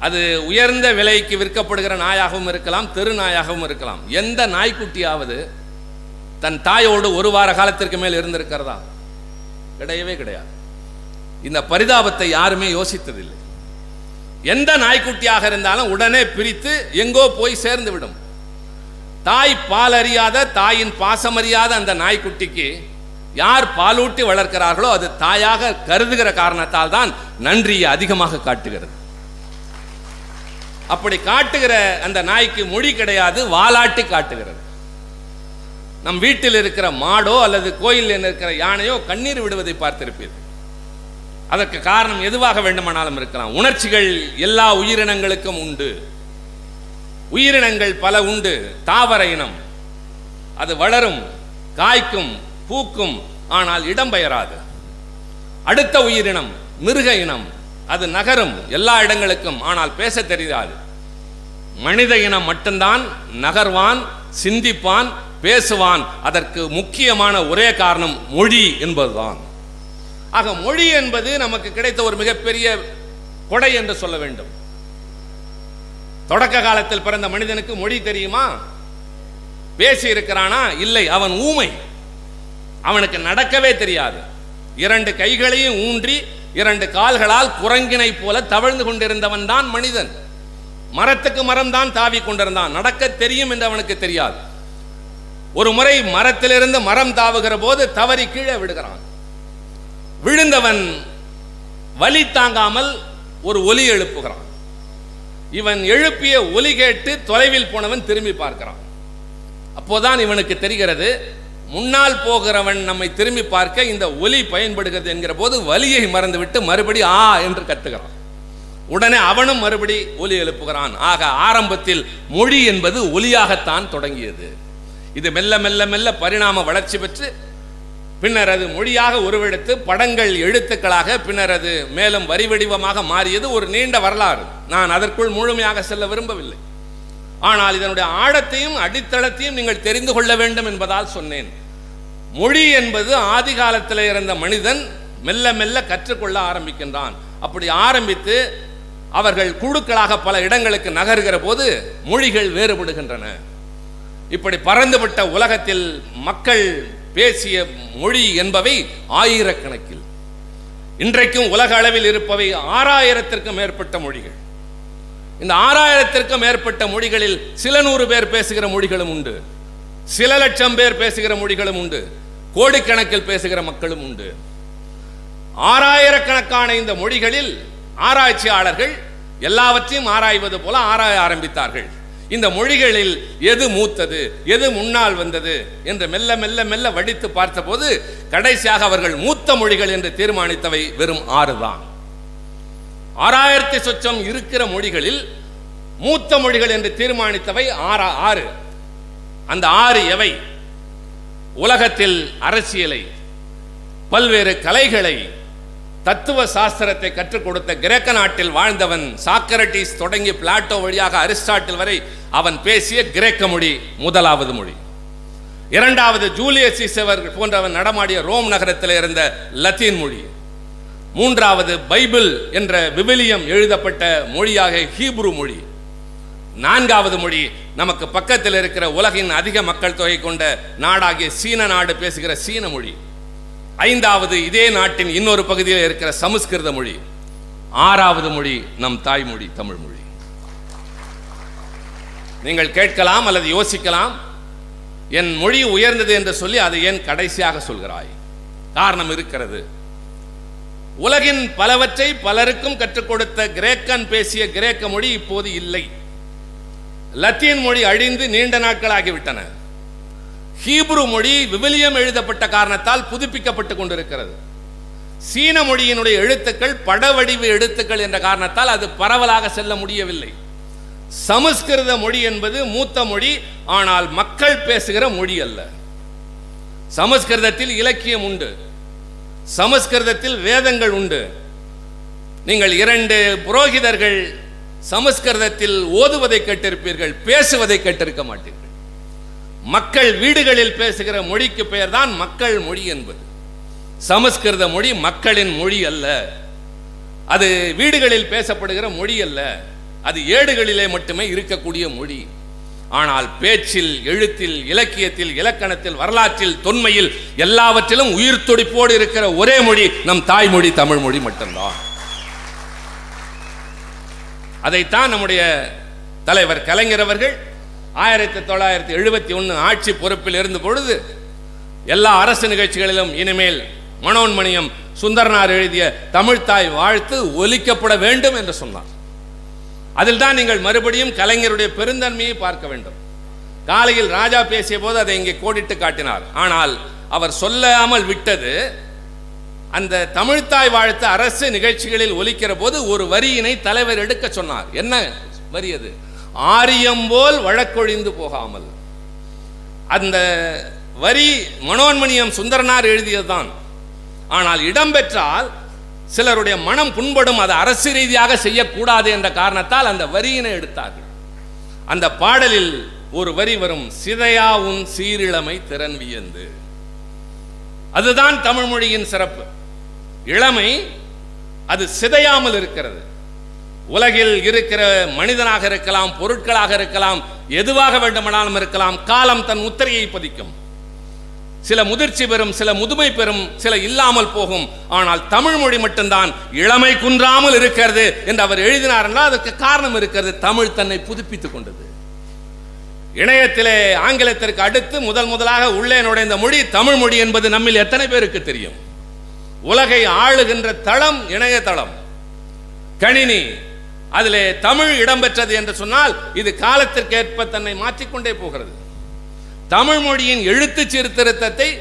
அது உயர்ந்த விலைக்கு விற்கப்படுகிற நாயாகவும் இருக்கலாம் தெரு நாயாகவும் இருக்கலாம். எந்த நாய்க்குட்டியாவது தன் தாயோடு ஒரு வார காலத்திற்கு மேல் இருந்திருக்கிறதா? கிடையவே கிடையாது. இந்த பரிதாபத்தை யாருமே யோசித்ததில்லை. எந்த நாய்க்குட்டியாக இருந்தாலும் உடனே பிரித்து எங்கோ போய் சேர்ந்து விடும். தாய் பால் அறியாத தாயின் பாசம் அறியாத அந்த நாய்க்குட்டிக்கு யார் பாலூட்டி வளர்க்கிறார்களோ அது தாயாக கருதுகிற காரணத்தால் தான் நன்றியை அதிகமாக காட்டுகிறது. அப்படி காட்டுகிற அந்த நாய்க்கு மொழி கிடையாது வாலாட்டி காட்டுகிறது. நம் வீட்டில் இருக்கிற மாடோ அல்லது கோயிலில் இருக்கிற யானையோ கண்ணீர் விடுவதை பார்த்திருப்பீர்கள் அதற்கு காரணம் எதுவாக வேண்டுமானாலும் இருக்கலாம். உணர்ச்சிகள் எல்லா உயிரினங்களுக்கும் உண்டு. உயிரினங்கள் பல உண்டு. தாவர இனம். அது வளரும் காய்க்கும் பூக்கும் ஆனால் இடம்பெயராது. அடுத்த உயிரினம் மிருக இனம். அது நகரும் எல்லா இடங்களுக்கும் ஆனால் பேச தெரியாது. மனித இனம் மட்டும்தான் நகர்வான் சிந்திப்பான் பேசுவான். அதற்கு முக்கியமான ஒரே காரணம் மொழி என்பதுதான். ஆக மொழி என்பது நமக்கு கிடைத்த ஒரு மிகப்பெரிய கொடை என்று சொல்ல வேண்டும். தொடக்க காலத்தில் பிறந்த மனிதனுக்கு மொழி தெரியுமா? பேசி இருக்கிறானா இல்லை. அவன் ஊமை. அவனுக்கு நடக்கவே தெரியாது. இரண்டு கைகளையும் ஊன்றி இரண்டு கால்களால் குரங்கினை போல தவழ்ந்து கொண்டிருந்தவன் தான் மனிதன். மரத்துக்கு மரம் தான் தாவி கொண்டிருந்தான். நடக்க தெரியும் என்று அவனுக்கு தெரியாது. ஒரு முறை மரத்திலிருந்து மரம் தாவுகிற போது தவறி கீழே விடுகிறான் விழுந்தவன் வலி தாங்காமல் ஒரு ஒலி எழுப்புகிறான். இவன் எழுப்பிய ஒலி கேட்டு தொலைவில் போனவன் திரும்பி பார்க்கிறான். அப்போதான் இவனுக்கு தெரிகிறது முன்னால் போகிறவன் நம்மை திரும்பி பார்க்க இந்த ஒலி பயன்படுகிறது என்கிற போது வலியை மறந்துவிட்டு மறுபடி ஆ என்று கத்துகிறான். உடனே அவனும் மறுபடி ஒலி எழுப்புகிறான். ஆக ஆரம்பத்தில் மொழி என்பது ஒலியாகத்தான் தொடங்கியது. இது மெல்ல மெல்ல மெல்ல பரிணாம வளர்ச்சி பெற்று பின்னர் அது மொழியாக உருவெடுத்து படங்கள் எழுத்துக்களாக பின்னர் அது மேலும் வரி வடிவமாக மாறியது ஒரு நீண்ட வரலாறு. நான் அதற்குள் முழுமையாக செல்ல விரும்பவில்லை. ஆனால் இதனுடைய ஆழத்தையும் அடித்தளத்தையும் நீங்கள் தெரிந்து கொள்ள வேண்டும் என்பதால் சொன்னேன். மொழி என்பது ஆதி காலத்தில் இருந்த மனிதன் மெல்ல மெல்ல கற்றுக்கொள்ள ஆரம்பிக்கின்றான். அப்படி ஆரம்பித்து அவர்கள் குழுக்களாக பல இடங்களுக்கு நகர்கிற போது மொழிகள் வேறுபடுகின்றன. இப்படி பறந்துவிட்ட உலகத்தில் மக்கள் பேசிய மொழி என்பவை ஆயிரக்கணக்கில். இன்றைக்கும் உலக அளவில் இருப்பவை ஆறாயிரத்திற்கும் மேற்பட்ட மொழிகள். இந்த ஆறாயிரத்திற்கும் மேற்பட்ட மொழிகளில் சில நூறு பேர் பேசுகிற மொழிகளும் உண்டு. சில லட்சம் பேர் பேசுகிற மொழிகளும் உண்டு. கோடிக்கணக்கில் பேசுகிற மக்களும் உண்டு. ஆறாயிரக்கணக்கான இந்த மொழிகளில் ஆராய்ச்சியாளர்கள் எல்லாவற்றையும் ஆராய்வது போல ஆராய ஆரம்பித்தார்கள். இந்த மொழிகளில் எது மூத்தது எது முன்னால் வந்தது என்று மெல்ல மெல்ல மெல்ல வடித்து பார்த்தபோது கடைசியாக அவர்கள் மூத்த மொழிகள் என்று தீர்மானித்தவை வெறும் ஆறு தான் ஆறாயிரத்தி சொச்சம் இருக்கிற மொழிகளில் மூத்த மொழிகள் என்று தீர்மானித்தவை ஆறா ஆறு. அந்த ஆறு எவை? உலகத்தில் அரசியலை பல்வேறு கலைகளை தத்துவ சாஸ்திரத்தை கற்றுக் கொடுத்த கிரேக்க நாட்டில் வாழ்ந்தவன் சாக்கரட்டிஸ் தொடங்கி பிளாட்டோ வழியாக அரிஸ்டாட்டில் வரை அவன் பேசிய கிரேக்க மொழி முதலாவது மொழி. இரண்டாவது ஜூலியஸ் சீசவர் போன்றவன் நடமாடிய ரோம் நகரத்தில் இருந்த லத்தீன் மொழி. மூன்றாவது பைபிள் என்ற விவிலியம் எழுதப்பட்ட மொழியாக ஹீப்ரு மொழி. நான்காவது மொழி நமக்கு பக்கத்தில் இருக்கிற உலகின் அதிக மக்கள் தொகை கொண்ட நாடாகிய சீன நாடு பேசுகிற சீன மொழி. ஐந்தாவது இதே நாட்டின் இன்னொரு பகுதியில் இருக்கிற சமஸ்கிருத மொழி. ஆறாவது மொழி நம் தாய்மொழி தமிழ் மொழி. நீங்கள் கேட்கலாம் அல்லது யோசிக்கலாம் என் மொழி உயர்ந்தது என்று சொல்லி அதை ஏன் கடைசியாக சொல்கிறாய்? காரணம் இருக்கிறது. உலகின் பலவற்றை பலருக்கும் கற்றுக் கொடுத்த கிரேக்கன் பேசிய கிரேக்க மொழி இப்போது இல்லை. லத்தீன் மொழி அழிந்து நீண்ட நாட்கள் ஆகிவிட்டன ஹீப்ரு மொழி விவிலியம் எழுதப்பட்ட காரணத்தால் புதுப்பிக்கப்பட்டு கொண்டிருக்கிறது. சீன மொழியினுடைய எழுத்துக்கள் படவடிவு எழுத்துக்கள் என்ற காரணத்தால் அது பரவலாக செல்ல முடியவில்லை. சமஸ்கிருத மொழி என்பது மூத்த மொழி ஆனால் மக்கள் பேசுகிற மொழி அல்ல. சமஸ்கிருதத்தில் இலக்கியம் உண்டு. சமஸ்கிருதத்தில் வேதங்கள் உண்டு. நீங்கள் இரண்டு புரோகிதர்கள் சமஸ்கிருதத்தில் ஓதுவதை கேட்டிருப்பீர்கள் பேசுவதை கேட்டிருக்க மாட்டீர்கள். மக்கள் வீடுகளில் பேசுகிற மொழிக்கு பெயர்தான் மக்கள் மொழி என்பது. சமஸ்கிருத மொழி மக்களின் மொழி அல்ல. அது வீடுகளில் பேசப்படுகிற மொழி அல்ல. அது ஏடுகளிலே மட்டுமே இருக்கக்கூடிய மொழி. ஆனால் பேச்சில் எழுத்தில் இலக்கியத்தில் இலக்கணத்தில் வரலாற்றில் தொன்மையில் எல்லாவற்றிலும் உயிர் துடிப்போடு இருக்கிற ஒரே மொழி நம் தாய்மொழி தமிழ் மொழி மட்டும்தான். அதைத்தான் நம்முடைய தலைவர் கலைஞர் அவர்கள் ஆயிரத்தி தொள்ளாயிரத்தி எழுபத்தி ஒன்று ஆட்சி பொறுப்பில் இருந்த பொழுது எல்லா அரசு நிகழ்ச்சிகளிலும் இனிமேல் மனோன்மணியம் சுந்தரனார் எழுதிய தமிழ்தாய் வாழ்த்து ஒலிக்கப்பட வேண்டும் என்று சொன்னார். அதில் தான் நீங்கள் மறுபடியும் கலைஞருடைய பெருந்தன்மையை பார்க்க வேண்டும். காலையில் ராஜா பேசிய போது அதை இங்கே கோடிட்டு காட்டினார். ஆனால் அவர் சொல்லாமல் விட்டது. அந்த தமிழ்த்தாய் வாழ்த்து அரசு நிகழ்ச்சிகளில் ஒலிக்கிற போது ஒரு வரியினை தலைவர் எடுக்க சொன்னார். என்ன வரி அது? ஆரியம் போல் வழக்கொழிந்து போகாமல். அந்த வரி மனோன்மணியம் சுந்தரனார் எழுதியதுதான். ஆனால் இடம்பெற்றால் சிலருடைய மனம் புண்படும் அது அரசு ரீதியாக செய்யக்கூடாது என்ற காரணத்தால் அந்த வரியினை எடுத்தார்கள். அந்த பாடலில் ஒரு வரி வரும் சிதையா உன் சீரிழமை திறன் வியந்து. அதுதான் தமிழ் மொழியின் சிறப்பு. இளமை அது சிதையாமல் இருக்கிறது. உலகில் இருக்கிற மனிதனாக இருக்கலாம் பொருட்களாக இருக்கலாம் எதுவாக வேண்டுமானாலும் இருக்கலாம் காலம் தன் முத்திரையை பதிக்கும். சில முதிர்ச்சி பெறும் சில முதுமை பெறும் சில இல்லாமல் போகும். ஆனால் தமிழ் மொழி மட்டும்தான் இளமை குன்றாமல் இருக்கிறது என்று அவர் எழுதினார் என்றால் அதற்கு காரணம் இருக்கிறது தமிழ் தன்னை புதுப்பித்துக் கொண்டது. இணையத்திலே ஆங்கிலத்திற்கு அடுத்து முதல் முதலாக உள்ளே நுழைந்த மொழி தமிழ் மொழி என்பது நம்மில் எத்தனை பேருக்கு தெரியும்? உலகை ஆளுகின்ற தளம் இணையதளம். கணினி அதிலே தமிழ் இடம்பெற்றது என்று சொன்னால் இது காலத்திற்கேற்ப தன்னை மாற்றிக்கொண்டே போகிறது. தமிழ் மொழியின் எழுத்து சீர்திருத்தத்தை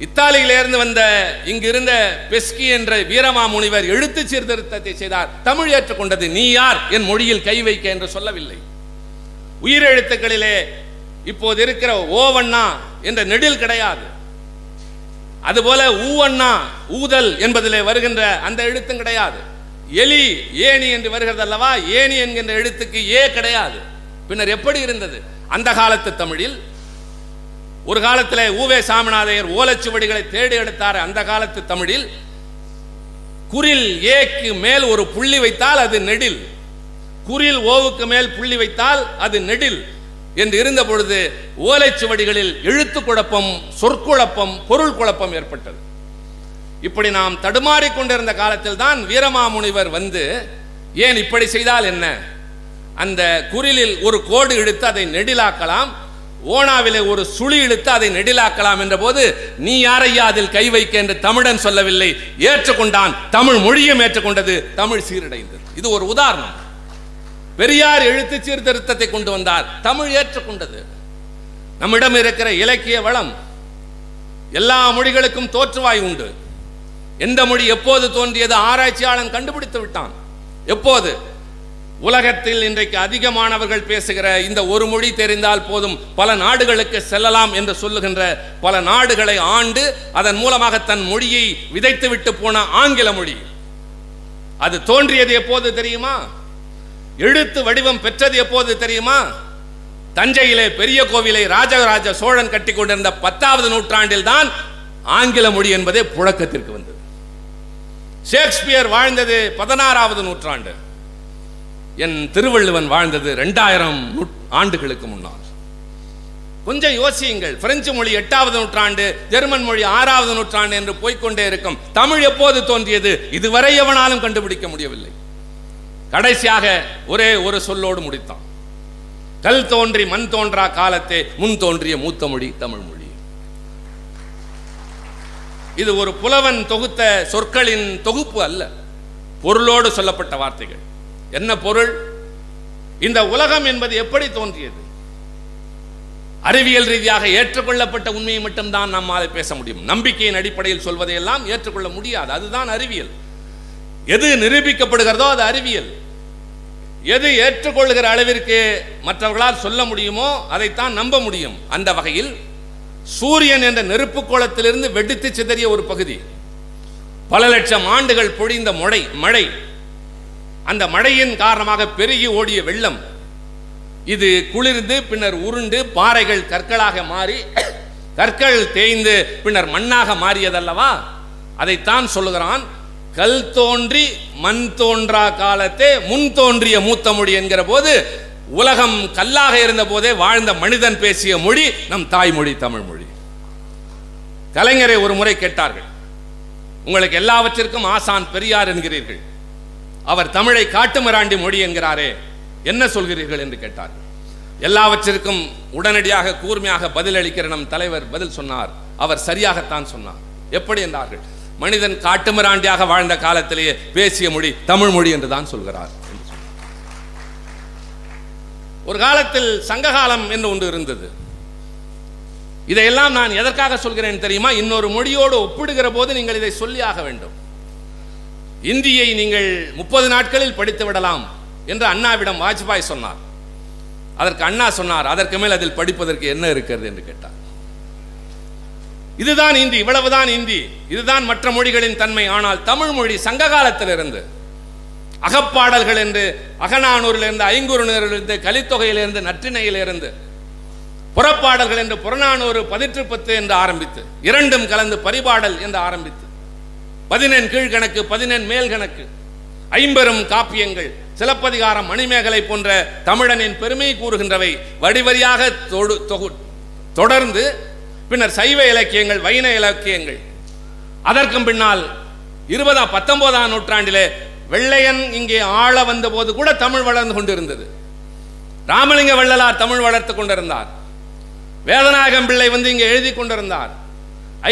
இத்தாலியிலிருந்து வந்த இங்கிருந்த பெஸ்கி என்ற வீரமா முனிவர் எழுத்து சீர்திருத்தத்தை செய்தார். தமிழ் ஏற்றுக்கொண்டது நீ யார்? என் மொழியில் கை வைக்க என்று சொல்லவில்லை. உயிரெழுத்துக்களிலே இப்போது இருக்கிற ஓவண்ணா என்ற நெடில் கிடையாது. அதுபோல ஊவண்ணா ஊதல் என்பதிலே வருகின்ற அந்த எழுத்தும் கிடையாது. எலி ஏணி என்று வருகிறது அல்லவா? ஏணி என்கின்ற எழுத்துக்கு ஏ கிடையாது. பின்னர் எப்படி இருந்தது? அந்த காலத்து தமிழில் ஒரு காலத்தில் ஊவே சாமிநாதையர் ஓலைச்சுவடிகளை தேடி எடுத்தார். அந்த காலத்து தமிழில் குரில் ஏக்கு மேல் ஒரு புள்ளி வைத்தால் அது நெடில். குரில் ஓவுக்கு மேல் புள்ளி வைத்தால் அது நெடில் என்று இருந்த பொழுது ஓலைச்சுவடிகளில் எழுத்து குழப்பம் சொற்குழப்பம் பொருள் குழப்பம் ஏற்பட்டது. இப்படி நாம் தடுமாறி கொண்டிருந்த காலத்தில் தான் வீரமாமுனிவர் வந்து ஏன் இப்படி செய்தால் என்ன? அந்த குரிலில் ஒரு கோடு இழுத்து அதை நெடிலாக்கலாம் ஓனாவிலே ஒரு சுழி இழுத்து அதை நெடிலாக்கலாம் என்ற போது நீ யாரையா அதில் கை வைக்க? என்று தமிழன் சொல்லவில்லை. ஏற்றுக்கொண்டான். தமிழ் மொழியும் ஏற்றுக்கொண்டது. தமிழ் சீரடைந்தது. இது ஒரு உதாரணம். பெரியார் எழுத்து சீர்திருத்தத்தை கொண்டு வந்தார். தமிழ் ஏற்றுக்கொண்டது. நம்மிடம் இருக்கிற இலக்கிய வளம் எல்லா மொழிகளுக்கும் தோற்றுவாய் உண்டு. எந்த மொழி எப்போது தோன்றியது ஆராய்ச்சியாளன் கண்டுபிடித்து விட்டான். எப்போது? உலகத்தில் இன்றைக்கு அதிகமானவர்கள் பேசுகிற இந்த ஒரு மொழி தெரிந்தால் போதும் பல நாடுகளுக்கு செல்லலாம் என்று சொல்லுகின்ற பல நாடுகளை ஆண்டு அதன் மூலமாக தன் மொழியை விதைத்து விட்டு போன ஆங்கில மொழி. அது தோன்றியது எப்போது தெரியுமா? எழுத்து வடிவம் பெற்றது எப்போது தெரியுமா? தஞ்சையிலே பெரிய கோவிலை ராஜராஜ சோழன் கட்டி கொண்டிருந்த பத்தாவது நூற்றாண்டில் தான் ஆங்கில மொழி என்பதே புழக்கத்திற்கு வந்தது. ஷேக்ஸ்பியர் வாழ்ந்தது பதினாறாவது நூற்றாண்டு. என் திருவள்ளுவன் வாழ்ந்தது ரெண்டாயிரம் ஆண்டுகளுக்கு முன்னால். கொஞ்சம் யோசியுங்கள். பிரெஞ்சு மொழி எட்டாவது நூற்றாண்டு ஜெர்மன் மொழி ஆறாவது நூற்றாண்டு என்று போய்க்கொண்டே இருக்கும். தமிழ் எப்போது தோன்றியது? இதுவரை எவனாலும் கண்டுபிடிக்க முடியவில்லை. கடைசியாக ஒரே ஒரு சொல்லோடு முடித்தான். கல் தோன்றி மண் தோன்றா காலத்தே முன் தோன்றிய மூத்த மொழி தமிழ் மொழி. இது ஒரு புலவன் தொகுத்த சொற்களின் தொகுப்பு அல்ல. பொருளோடு சொல்லப்பட்ட வார்த்தைகள். என்ன பொருள்? இந்த உலகம் என்பது எப்படி தோன்றியது? அறிவியல் ரீதியாக ஏற்றுக்கொள்ளப்பட்ட உண்மையை மட்டும்தான் நம்மால் பேச முடியும். நம்பிக்கையின் அடிப்படையில் சொல்வதையெல்லாம் ஏற்றுக்கொள்ள முடியாது. அதுதான் அறிவியல். எது நிரூபிக்கப்படுகிறதோ அது அறிவியல். எது ஏற்றுக்கொள்கிற அளவிற்கு மற்றவர்களால் சொல்ல முடியுமோ அதைத்தான் நம்ப முடியும். அந்த வகையில் சூரியன் என்ற நெருப்பு கோலத்திலிருந்து வெடித்து சிதறிய ஒரு பகுதி. பல லட்சம் ஆண்டுகள் பொழிந்த மழை மழை. அந்த மழையின் காரணமாக பெருகி ஓடிய வெள்ளம். இது குளிர்ந்து பின்னர் உருண்டு பாறைகள் கற்களாக மாறி கற்கள் தேய்ந்து பின்னர் மண்ணாக மாறியதல்லவா? அதைத்தான் சொல்லுகிறான் கல் தோன்றி மண் தோன்றா காலத்தே முன் தோன்றிய மூத்த மொழி என்கிற போது உலகம் கல்லாக இருந்த போதே வாழ்ந்த மனிதன் பேசிய மொழி நம் தாய்மொழி தமிழ் மொழி கலைஞரை ஒரு முறை கேட்டார்கள் உங்களுக்கு எல்லாவற்றிற்கும் ஆசான் பெரியார் என்கிறீர்கள். அவர் தமிழை காட்டுமிராண்டி மொழி என்கிறாரே என்ன சொல்கிறீர்கள்? என்று கேட்டார்கள். எல்லாவற்றிற்கும் உடனடியாக கூர்மையாக பதிலளிக்கிற நம் தலைவர் பதில் சொன்னார். அவர் சரியாகத்தான் சொன்னார். எப்படி என்றார்கள் மனிதன் காட்டுமிராண்டியாக வாழ்ந்த காலத்திலேயே பேசிய மொழி தமிழ் மொழி என்று தான் சொல்கிறார். ஒரு காலத்தில் சங்ககாலம் என்று ஒன்று இருந்தது. இதையெல்லாம் நான் எதற்காக சொல்கிறேன் தெரியுமா? இன்னொரு மொழியோடு ஒப்பிடுகிற போது நீங்கள் இதை சொல்லியாக வேண்டும். இந்தியை நீங்கள் முப்பது நாட்களில் படித்து விடலாம் என்று அண்ணாவிடம் வாஜ்பாய் சொன்னார். அதற்கு அண்ணா சொன்னார் அதற்கு மேல் அதில் படிப்பதற்கு என்ன இருக்கிறது? என்று கேட்டார். இதுதான் இந்தி இவ்வளவுதான் இந்தி. இதுதான் மற்ற மொழிகளின் தன்மை. ஆனால் தமிழ் மொழி சங்க காலத்திலிருந்து அகப்பாடல்கள் என்று அகநானூரிலிருந்து ஐங்குறுநூறிலிருந்து கலித்தொகையிலிருந்து நற்றிணையிலிருந்து புறப்பாடல்கள் என்று புறநானூறு பதிற்றுப்பத்து என்று ஆரம்பித்து இரண்டும் கலந்து பரிபாடல் என்று ஆரம்பித்து பதினெண் கீழ்கணக்கு பதினெண் மேல் கணக்கு ஐம்பெரும் காப்பியங்கள் சிலப்பதிகாரம் மணிமேகலை போன்ற தமிழனின் பெருமை கூறுகின்றவை வடிவரியாக தொடு- தொகு- தொடர்ந்து பின்னர் சைவ இலக்கியங்கள் வைண இலக்கியங்கள். அதற்கும் பின்னால் இருபதாம் பத்தொன்பதாம் நூற்றாண்டிலே வெள்ளையன் இங்கே ஆள வந்த போது கூட தமிழ் வளர்ந்து கொண்டிருந்தது. ராமலிங்க வள்ளலார் தமிழ் வளர்த்து கொண்டிருந்தார். வேதநாயகம் பிள்ளை வந்து இங்கே எழுதி கொண்டிருந்தார்.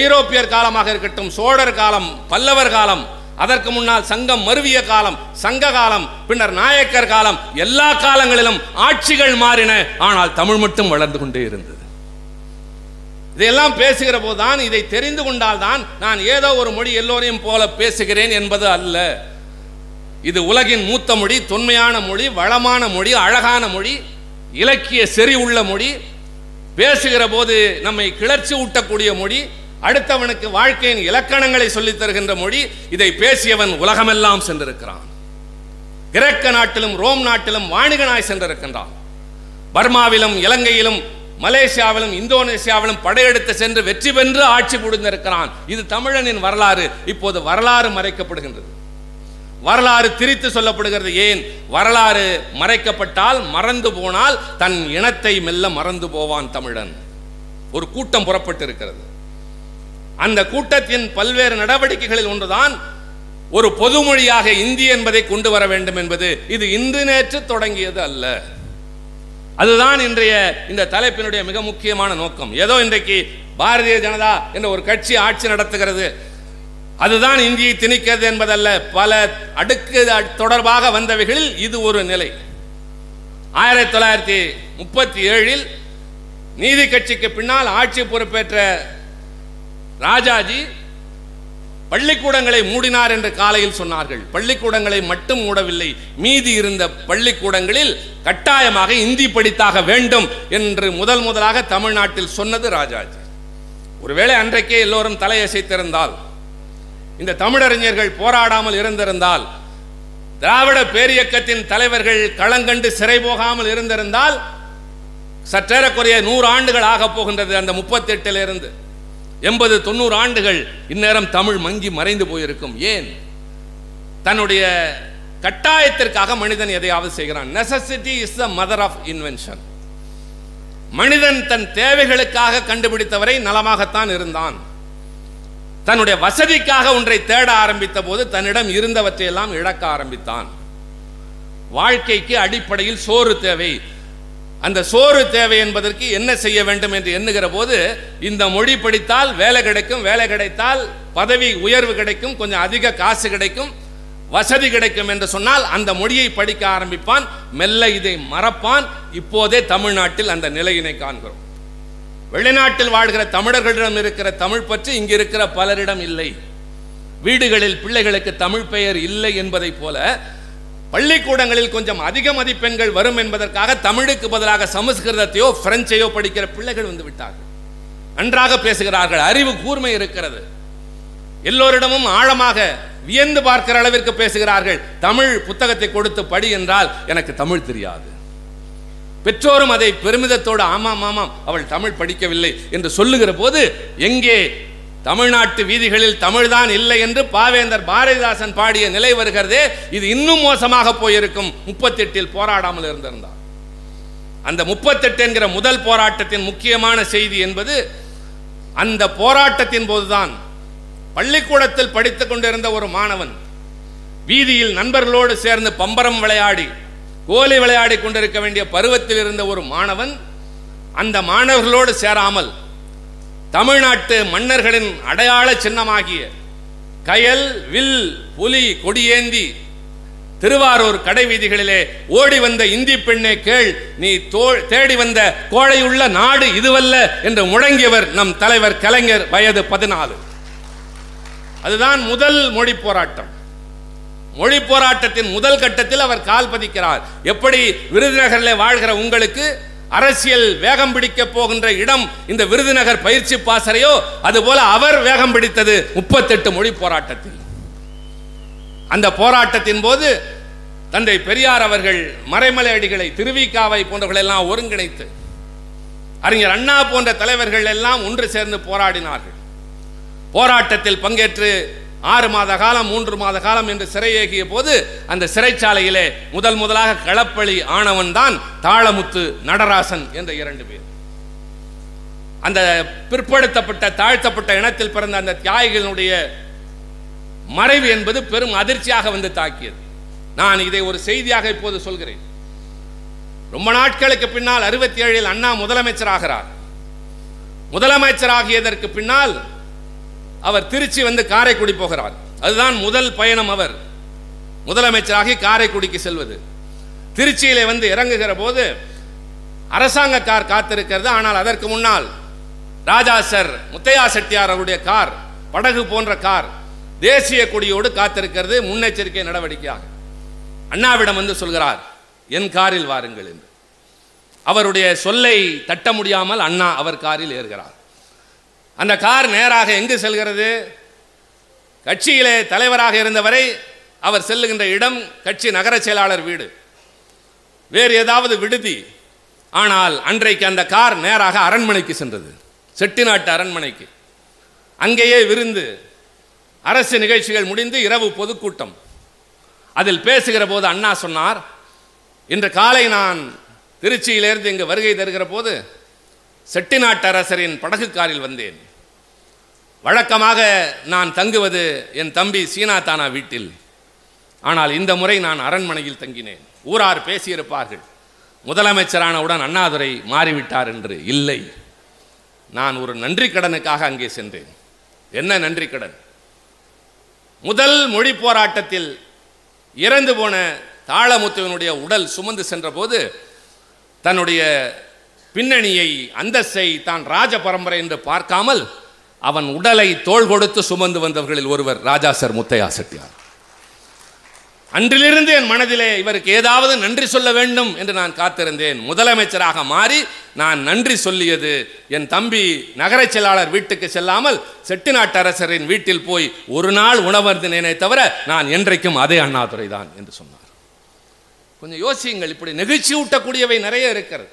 ஐரோப்பியர் காலமாக இருக்கட்டும் சோழர் காலம் பல்லவர் காலம் அதற்கு முன்னால் சங்கம் மருவிய காலம் சங்க காலம் பின்னர் நாயக்கர் காலம் எல்லா காலங்களிலும் ஆட்சிகள் மாறின ஆனால் தமிழ் மட்டும் வளர்ந்து கொண்டே இருந்தது. இதையெல்லாம் பேசுகிற போதுதான் இதை தெரிந்து கொண்டால்தான் நான் ஏதோ ஒரு மொழி எல்லோரையும் போல பேசுகிறேன் என்பது அல்ல. இது உலகின் மூத்த மொழி தொன்மையான மொழி வளமான மொழி அழகான மொழி இலக்கிய செறி உள்ள மொழி பேசுகிற போது நம்மை கிளர்ச்சி ஊட்டக்கூடிய மொழி அடுத்தவனுக்கு வாழ்க்கையின் இலக்கணங்களை சொல்லித் தருகின்ற மொழி இதை பேசியவன் உலகமெல்லாம் சென்றிருக்கிறான். கிரேக்க நாட்டிலும் ரோம் நாட்டிலும் வாணிகனாய் சென்றிருக்கின்றான். பர்மாவிலும் இலங்கையிலும் மலேசியாவிலும் இந்தோனேசியாவிலும் படையெடுத்து சென்று வெற்றி பெற்று ஆட்சி புரிந்திருக்கிறான். இது தமிழனின் வரலாறு. இப்போது வரலாறு மறைக்கப்படுகின்றது. வரலாறு திரித்து சொல்லப்படுகிறது ஏன்? வரலாறு மறைக்கப்பட்டால் மறந்து போனால் தன் இனத்தை மெல்ல மறந்து போவான் தமிழன். ஒரு கூட்டம் புறப்பட்டு இருக்கிறது அந்த கூட்டத்தின் பல்வேறு நடவடிக்கைகளில் ஒன்றுதான் ஒரு பொதுமொழியாக இந்தி என்பதை கொண்டு வர வேண்டும் என்பது. இது இன்று நேற்று தொடங்கியது அல்ல. அதுதான் இன்றைய இந்த தலைப்பினுடைய மிக முக்கியமான நோக்கம். ஏதோ இன்றைக்கு பாரதிய ஜனதா என்ற ஒரு கட்சி ஆட்சி நடத்துகிறது. அதுதான் இந்தியை திணிக்கிறது என்பதல்ல. பல அடுக்கு தொடர்பாக வந்தவைகளில் இது ஒரு நிலை. ஆயிரத்தி தொள்ளாயிரத்தி முப்பத்தி ஏழில் நீதி கட்சிக்கு பின்னால் ஆட்சி பொறுப்பேற்ற ராஜாஜி பள்ளிக்கூடங்களை மூடினார் என்று காலையில் சொன்னார்கள். பள்ளிக்கூடங்களை மட்டும் மூடவில்லை. மீதி இருந்த பள்ளிக்கூடங்களில் கட்டாயமாக இந்தி படித்தாக வேண்டும் என்று முதல் முதலாக தமிழ்நாட்டில் சொன்னது ராஜாஜி. ஒருவேளை அன்றைக்கே எல்லோரும் தலையசைத்திருந்தால் இந்த தமிழறிஞர்கள் போராடாமல் இருந்திருந்தால் திராவிட பேரியக்கத்தின் தலைவர்கள் களங்கண்டு சிறை போகாமல் இருந்திருந்தால் சற்றேறக்குறைய நூறு ஆண்டுகள் ஆகப் போகின்றது அந்த முப்பத்தெட்டில் இருந்து எண்பது தொண்ணூறு ஆண்டுகள் இந்நேரம் தமிழ் மங்கி மறைந்து போயிருக்கும். ஏன்? தன்னுடைய கட்டாயத்திற்காக மனிதன் எதையாவது செய்கிறான். Necessity is the mother of invention மனிதன் தன் தேவைகளுக்காக கண்டுபிடித்தவரை நலமாகத்தான் இருந்தான். தன்னுடைய வசதிக்காக ஒன்றை தேட ஆரம்பித்த போது தன்னிடம் இருந்தவற்றையெல்லாம் இழக்க ஆரம்பித்தான். வாழ்க்கைக்கு அடிப்படையில் சோறு தேவை. அந்த சோறு தேவை என்பதற்கு என்ன செய்ய வேண்டும் என்று எண்ணுகிற போது இந்த மொழி படித்தால் வேலை கிடைக்கும் வேலை கிடைத்தால் பதவி உயர்வு கிடைக்கும் கொஞ்சம் அதிக காசு கிடைக்கும் வசதி கிடைக்கும் என்று சொன்னால் அந்த மொழியை படிக்க ஆரம்பிப்பான் மெல்ல இதை மறப்பான். இப்போதே தமிழ்நாட்டில் அந்த நிலையினை காண்கிறோம். வெளிநாட்டில் வாழ்கிற தமிழர்களிடம் இருக்கிற தமிழ் பற்றி இங்கு இருக்கிற பலரிடம் இல்லை. வீடுகளில் பிள்ளைகளுக்கு தமிழ் பெயர் இல்லை என்பதை போல பள்ளிக்கூடங்களில் கொஞ்சம் அதிக மதிப்பெண்கள் வரும் என்பதற்காக தமிழுக்கு பதிலாக சமஸ்கிருதத்தையோ பிரெஞ்சையோ படிக்கிற பிள்ளைகள் வந்து விட்டார்கள். நன்றாக பேசுகிறார்கள். அறிவு கூர்மை இருக்கிறது. எல்லோரிடமும் ஆழமாக வியந்து பார்க்கிற அளவிற்கு பேசுகிறார்கள். தமிழ் புத்தகத்தை கொடுத்து படி என்றால் எனக்கு தமிழ் தெரியாது. பெற்றோரும் அதை பெருமிதத்தோடு ஆமாம் ஆமாம் அவள் தமிழ் படிக்கவில்லை என்று சொல்லுகிற போது எங்கே தமிழ்நாட்டு வீதிகளில் தமிழ்தான் இல்லை என்று பாவேந்தர் பாரதிதாசன் பாடிய நிலை வருகிறதே இது இன்னும் மோசமாக போயிருக்கும். முப்பத்தெட்டில் போராடாமல் இருந்திருந்தார். அந்த முப்பத்தெட்டு என்கிற முதல் போராட்டத்தின் முக்கியமான செய்தி என்பது அந்த போராட்டத்தின் போதுதான் பள்ளிக்கூடத்தில் படித்துக் கொண்டிருந்த ஒரு மாணவன் வீதியில் நண்பர்களோடு சேர்ந்து பம்பரம் விளையாடி கோலி விளையாடி கொண்டிருக்க வேண்டிய பருவத்தில் இருந்த ஒரு மாணவன் அந்த மாணவர்களோடு சேராமல் தமிழ்நாட்டு மன்னர்களின் அடையாள சின்னமாகிய கயல் வில் புலி கொடியேந்தி திருவாரூர் கடை வீதிகளிலே ஓடி வந்த இந்தி பெண்ணே கேள் நீ தேடி வந்த கோழையுள்ள நாடு இதுவல்ல என்று முழங்கியவர் நம் தலைவர் கலைஞர் வயது பதினாலு. அதுதான் முதல் மொழி போராட்டம். மொழி போராட்டத்தின் முதல் கட்டத்தில் அவர் கால் பதிக்கிறார். எப்படி விருதுநகரில் வாழ்கிற உங்களுக்கு அரசியல் வேகம் பிடிக்க போகின்ற இடம் இந்த விருதுநகர் பயிற்சி பாசறையோ? அதுபோல அவர் வேகம் பிடித்தது முப்பத்தெட்டு மொழி போராட்டத்தில். அந்த போராட்டத்தின் போது தந்தை பெரியார் அவர்கள் மறைமலை அடிகளை திருவிக்காவை போன்றவர்கள் எல்லாம் ஒருங்கிணைத்து அறிஞர் அண்ணா போன்ற தலைவர்கள் எல்லாம் ஒன்று சேர்ந்து போராடினார்கள். போராட்டத்தில் பங்கேற்று ஆறு மாத காலம் மூன்று மாத காலம் என்று சிறையேகிய போது அந்த சிறைச்சாலையிலே முதல் முதலாக களப்பழி ஆனவன் தான் தாளமுத்து நடராசன் என்ற இரண்டு பேர். அந்த பிற்படுத்தப்பட்ட தாழ்த்தப்பட்ட இனத்தில் பிறந்த அந்த தியாகிகளுடைய மறைவு என்பது பெரும் அதிர்ச்சியாக வந்து தாக்கியது. நான் இதை ஒரு செய்தியாக இப்போது சொல்கிறேன். ரொம்ப நாட்களுக்கு பின்னால் அறுபத்தி ஏழில் அண்ணா முதலமைச்சராகிறார் முதலமைச்சராகியதற்கு பின்னால் அவர் திருச்சி வந்து காரைக்குடி போகிறார். அதுதான் முதல் பயணம் அவர். முதலமைச்சராகி காரைக்குடிக்கு செல்வது. திருச்சியிலே வந்து இறங்குகிற போது அரசாங்க கார் காத்திருக்கிறது. ஆனால் அதற்கு முன்னால் ராஜா சர் முத்தையா செட்டியார் அவருடைய கார் படகு போன்ற கார் தேசிய கொடியோடு காத்திருக்கிறது. முன்னெச்சரிக்கை நடவடிக்கையாக. அண்ணாவிடம் வந்து சொல்கிறார் என் காரில் வாருங்கள் என்று. அவருடைய சொல்லை தட்ட முடியாமல் அண்ணா அவர் காரில் ஏறுகிறார். அந்த கார் நேராக எங்கு செல்கிறது? கட்சியிலே தலைவராக இருந்தவரை அவர் செல்லுகின்ற இடம் கட்சி நகர செயலாளர் வீடு. வேறு ஏதாவது விடுதி. ஆனால் அன்றைக்கு அந்த கார் நேராக அரண்மனைக்கு சென்றது. செட்டிநாட்டு அரண்மனைக்கு. அங்கேயே விருந்து அரசு நிகழ்ச்சிகள் முடிந்து இரவு பொதுக்கூட்டம். அதில் பேசுகிற போது அண்ணா சொன்னார் இன்று காலை நான் திருச்சியிலிருந்து இங்கு வருகை தருகிற போது செட்டிநாட்டரசரின் படகுக்காரில் படகு காரில் வந்தேன். வழக்கமாக நான் தங்குவது என் தம்பி சீனா தானா வீட்டில். ஆனால் இந்த முறை நான் அரண்மனையில் தங்கினேன். ஊரார் பேசியிருப்பார்கள். முதலமைச்சரானவுடன் அண்ணாதுரை மாறிவிட்டார் என்று இல்லை. நான் ஒரு நன்றி கடனுக்காக அங்கே சென்றேன். என்ன நன்றி கடன்? முதல் மொழி போராட்டத்தில் இறந்து போன தாளமுத்துவனுடைய உடல் சுமந்து சென்றபோது தன்னுடைய பின்னணியை அந்தஸ்தை தான் ராஜ பரம்பரை என்று பார்க்காமல் அவன் உடலை தோள் கொடுத்து சுமந்து வந்தவர்களில் ஒருவர் ராஜா சார் முத்தையா செட்டியார். அன்றிலிருந்து என் மனதிலே இவருக்கு ஏதாவது நன்றி சொல்ல வேண்டும் என்று நான் காத்திருந்தேன். முதலமைச்சராக மாறி நான் நன்றி சொல்லியது என் தம்பி நகரச் செயலாளர் வீட்டுக்கு செல்லாமல் செட்டிநாட்டு அரசரின் வீட்டில் போய் ஒரு நாள் உணவருந்தினேனே தவிர நான் என்றைக்கும் அதே அண்ணாதுரை தான் என்று சொன்னார். கொஞ்சம் யோசியுங்கள் இப்படி நெகிழ்ச்சி ஊட்டக்கூடியவை நிறைய இருக்கிறது.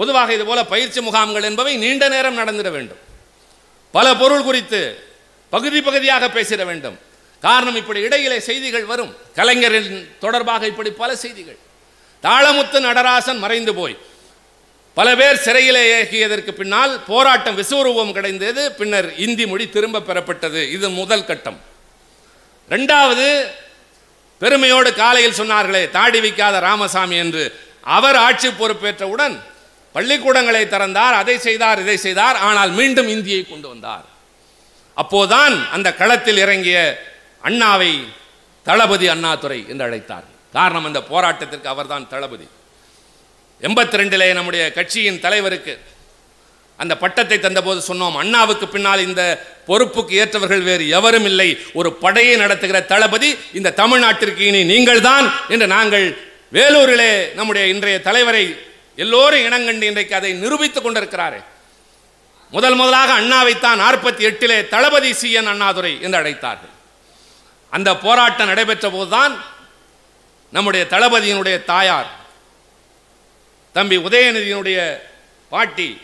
பொதுவாக இது போல பயிற்சி முகாம்கள் என்பவை நீண்ட நேரம் நடந்திட வேண்டும். பல பொருள் குறித்து பகுதி பகுதியாக பேசிட வேண்டும். காரணம் இப்படி இடையிலே செய்திகள் வரும். கலைஞரின் தொடர்பாக இப்படி பல செய்திகள். தாளமுத்து நடராசன் மறைந்து போய். பல பேர் சிறையிலே இயக்கியதற்கு பின்னால் போராட்டம் விசுவரூபம் கிடைந்தது. பின்னர் இந்தி மொழி திரும்ப பெறப்பட்டது. இது முதல் கட்டம். ரெண்டாவது பெருமையோடு காலையில் சொன்னார்களே தாடி வைக்காத ராமசாமி என்று. அவர் ஆட்சி பொறுப்பேற்றவுடன் பள்ளிக்கூடங்களை திறந்தார் அதை செய்தார் இதை செய்தார் ஆனால் மீண்டும் இந்தியை கொண்டு வந்தார். அப்போதான் அந்த களத்தில் இறங்கிய அண்ணாவை தளபதி அண்ணாதுரை என்று அழைத்தார். காரணம் அந்த போராட்டத்திற்கு அவர்தான் தளபதி. எண்பத்தி ரெண்டிலே நம்முடைய கட்சியின் தலைவருக்கு அந்த பட்டத்தை தந்தபோது சொன்னோம் அண்ணாவுக்கு பின்னால் இந்த பொறுப்புக்கு ஏற்றவர்கள் வேறு எவரும் இல்லை. ஒரு படையை நடத்துகிற தளபதி இந்த தமிழ்நாட்டிற்கு இனி நீங்கள்தான் என்று நாங்கள் வேலூரிலே நம்முடைய இன்றைய தலைவரை எல்லோரும் இனங்கண்டு இன்றைக்கு அதை நிரூபித்துக் கொண்டிருக்கிறாரே. முதல் முதலாக அண்ணாவைத்தான் நாற்பத்தி எட்டிலே தளபதி சி என் அண்ணாதுரை என்று அழைத்தார்கள். அந்த போராட்டம் நடைபெற்ற போதுதான் நம்முடைய தளபதியினுடைய தாயார் தம்பி உதயநிதியினுடைய பாட்டி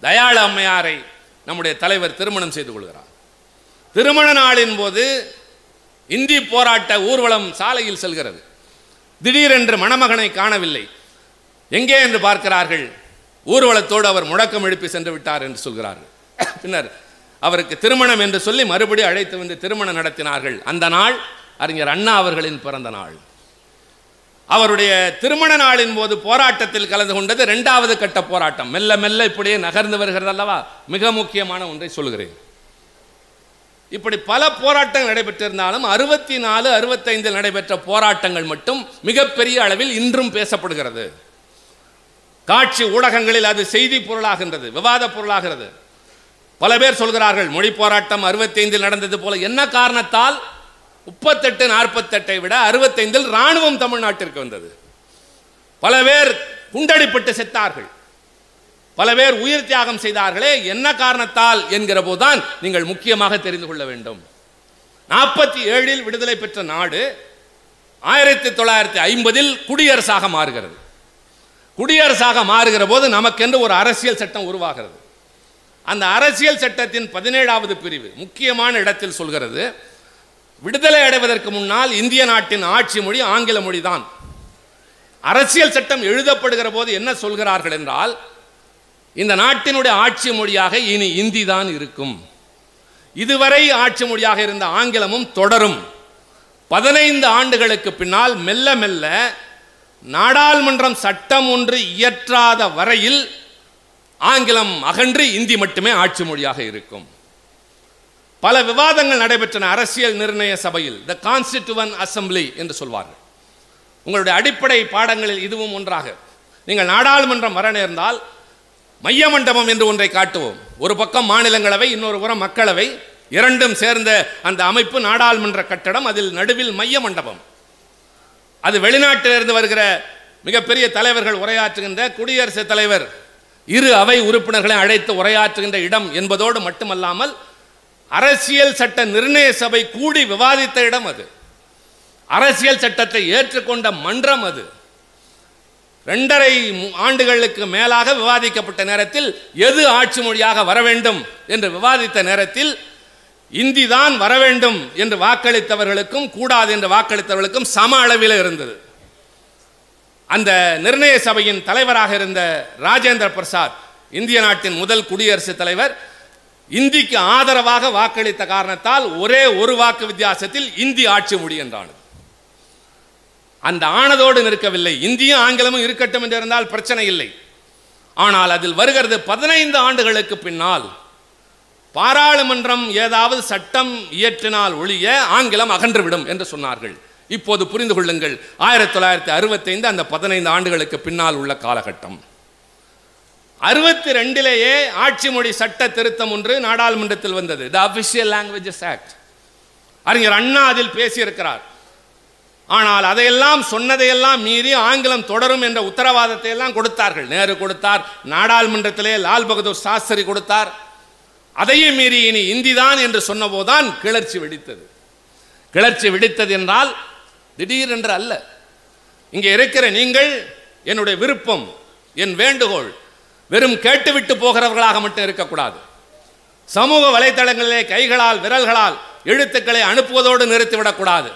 தயாள அம்மையாரை நம்முடைய தலைவர் திருமணம் செய்து கொள்கிறார். திருமண நாளின் போது இந்தி போராட்ட ஊர்வலம் சாலையில் செல்கிறது. திடீரென்று மணமகனை காணவில்லை. எங்கே என்று பார்க்கிறார்கள்? ஊர்வலத்தோடு அவர் முழக்கம் எழுப்பி சென்று விட்டார் என்று சொல்கிறார்கள். பின்னர் அவருக்கு திருமணம் என்று சொல்லி மறுபடி அழைத்து வந்து திருமணம் நடத்தினார்கள். அந்த நாள் அறிஞர் அண்ணா அவர்களின் பிறந்த நாள். அவருடைய திருமண நாளின் போது போராட்டத்தில் கலந்து கொண்டது இரண்டாவது கட்ட போராட்டம். மெல்ல மெல்ல இப்படியே நகர்ந்து வருகிறது அல்லவா? மிக முக்கியமான ஒன்றை சொல்கிறேன். இப்படி பல போராட்டங்கள் நடைபெற்றிருந்தாலும் அறுபத்தி நாலு அறுபத்தைந்தில் நடைபெற்ற போராட்டங்கள் மட்டும் மிகப்பெரிய அளவில் இன்றும் பேசப்படுகிறது. காட்சி ஊடகங்களில் அது செய்தி பொருளாகின்றது விவாத பொருளாகிறது. பல பேர் சொல்கிறார்கள் மொழி போராட்டம் அறுபத்தைந்தில் நடந்தது போல என்ன காரணத்தால் முப்பத்தெட்டு நாற்பத்தெட்டை விட அறுபத்தைந்தில் இராணுவம் தமிழ்நாட்டிற்கு வந்தது. பல பேர் குண்டடிப்பட்டு செத்தார்கள். பல பேர் உயிர் தியாகம் செய்தார்களே என்ன காரணத்தால் என்கிற போதுதான் நீங்கள் முக்கியமாக தெரிந்து கொள்ள வேண்டும். நாற்பத்தி ஏழில் விடுதலை பெற்ற நாடு ஆயிரத்தி தொள்ளாயிரத்தி ஐம்பதில் குடியரசாக மாறுகிறது. குடியரசாக மாறுகிற போது நமக்கென்று ஒரு அரசியல் சட்டம் உருவாகிறது. அந்த அரசியல் சட்டத்தின் பதினேழாவது பிரிவு முக்கியமான இடத்தில் சொல்கிறது விடுதலை அடைவதற்கு முன்னால் இந்திய நாட்டின் ஆட்சி மொழி ஆங்கில மொழிதான் அரசியல் சட்டம் எழுதப்படுகிற போது என்ன சொல்கிறார்கள் என்றால் இந்த நாட்டினுடைய ஆட்சி மொழியாக இனி இந்தி தான் இருக்கும். இதுவரை ஆட்சி மொழியாக இருந்த ஆங்கிலமும் தொடரும். பதினைந்து ஆண்டுகளுக்கு பின்னால் மெல்ல மெல்ல நாடாளுமன்றம் சட்டம் ஒன்று இயற்றாத வரையில் ஆங்கிலம் அகன்று இந்தி மட்டுமே ஆட்சி மொழியாக இருக்கும். பல விவாதங்கள் நடைபெற்றன அரசியல் நிர்ணய சபையில் த கான்ஸ்டிடியூவன் அசம்பிளி என்று சொல்வார்கள். உங்களுடைய அடிப்படை பாடங்களில் இதுவும் ஒன்றாக. நீங்கள் நாடாளுமன்றம் வர நேர்ந்தால் மைய மண்டபம் என்று ஒன்றை காட்டுவோம். ஒரு பக்கம் மாநிலங்களவை இன்னொரு புறம் மக்களவை. இரண்டும் சேர்ந்த அந்த அமைப்பு நாடாளுமன்ற கட்டடம் அதில் நடுவில் மைய மண்டபம் அது வெளிநாட்டிலிருந்து வருகிற மிகப்பெரிய தலைவர்கள் உரையாற்றுகின்ற குடியரசுத் தலைவர். இரு அவை உறுப்பினர்களை அழைத்து உரையாற்றுகின்ற இடம் என்பதோடு மட்டுமல்லாமல் அரசியல் சட்ட நிர்ணய சபை கூடி விவாதித்த இடம் அது. அரசியல் சட்டத்தை ஏற்றுக்கொண்ட மன்றம் அது. ரெண்டரை ஆண்டுகளுக்கு மேலாக விவாதிக்கப்பட்ட நேரத்தில் எது ஆட்சி மொழியாக வர வேண்டும் என்று விவாதித்த நேரத்தில் இந்தி தான் வர வேண்டும் என்று வாக்களித்தவர்களுக்கும் கூடாது என்று வாக்களித்தவர்களுக்கும் சம அளவில் இருந்தது. அந்த நிர்ணய சபையின் தலைவராக இருந்த ராஜேந்திர பிரசாத் இந்திய நாட்டின் முதல் குடியரசுத் தலைவர் இந்திக்கு ஆதரவாக வாக்களித்த காரணத்தால் ஒரே ஒரு வாக்கு வித்தியாசத்தில் இந்தி ஆட்சி முடிகின்றானது. அந்த ஆனதோடு நிற்கவில்லை. இந்தியும் ஆங்கிலமும் இருக்கட்டும் என்று இருந்தால் பிரச்சனை இல்லை. ஆனால் அதில் வருகிறது பதினைந்து ஆண்டுகளுக்கு பின்னால் பாராளுமன்றம் ஏதாவது சட்டம் இயற்றினால் ஒழிய ஆங்கிலம் அகன்றுவிடும் என்று சொன்னார்கள். இப்போது புரிந்து கொள்ளுங்கள் ஆயிரத்தி தொள்ளாயிரத்தி அறுபத்தைந்து அந்த பதினைந்து ஆண்டுகளுக்கு பின்னால் உள்ள காலகட்டம். அறுபத்தி ரெண்டிலேயே ஆட்சி மொழி சட்ட திருத்தம் ஒன்று நாடாளுமன்றத்தில் வந்தது. த அபிஷியல் லாங்குவேஜஸ் ஆக்ட் அறிஞர் அண்ணா அதில் பேசியிருக்கிறார். ஆனால் அதையெல்லாம் சொன்னதையெல்லாம் மீறி ஆங்கிலம் தொடரும் என்ற உத்தரவாதத்தை எல்லாம் கொடுத்தார்கள். நேரு கொடுத்தார் நாடாளுமன்றத்திலே லால் பகதூர் சாஸ்திரி கொடுத்தார். அதையும் மீறி இனி இந்திதான் என்று சொன்னபோதுதான் கிளர்ச்சி வெடித்தது. கிளர்ச்சி வெடித்தது என்றால் திடீரென்று அல்ல. இங்கே இருக்கிற நீங்கள் என்னுடைய விருப்பம் என் வேண்டுகோள் வெறும் கேட்டுவிட்டு போகிறவர்களாக மட்டும் இருக்கக்கூடாது. சமூக வலைத்தளங்களிலே கைகளால் விரல்களால் எழுத்துக்களை அனுப்புவதோடு நிறுத்திவிடக்கூடாது.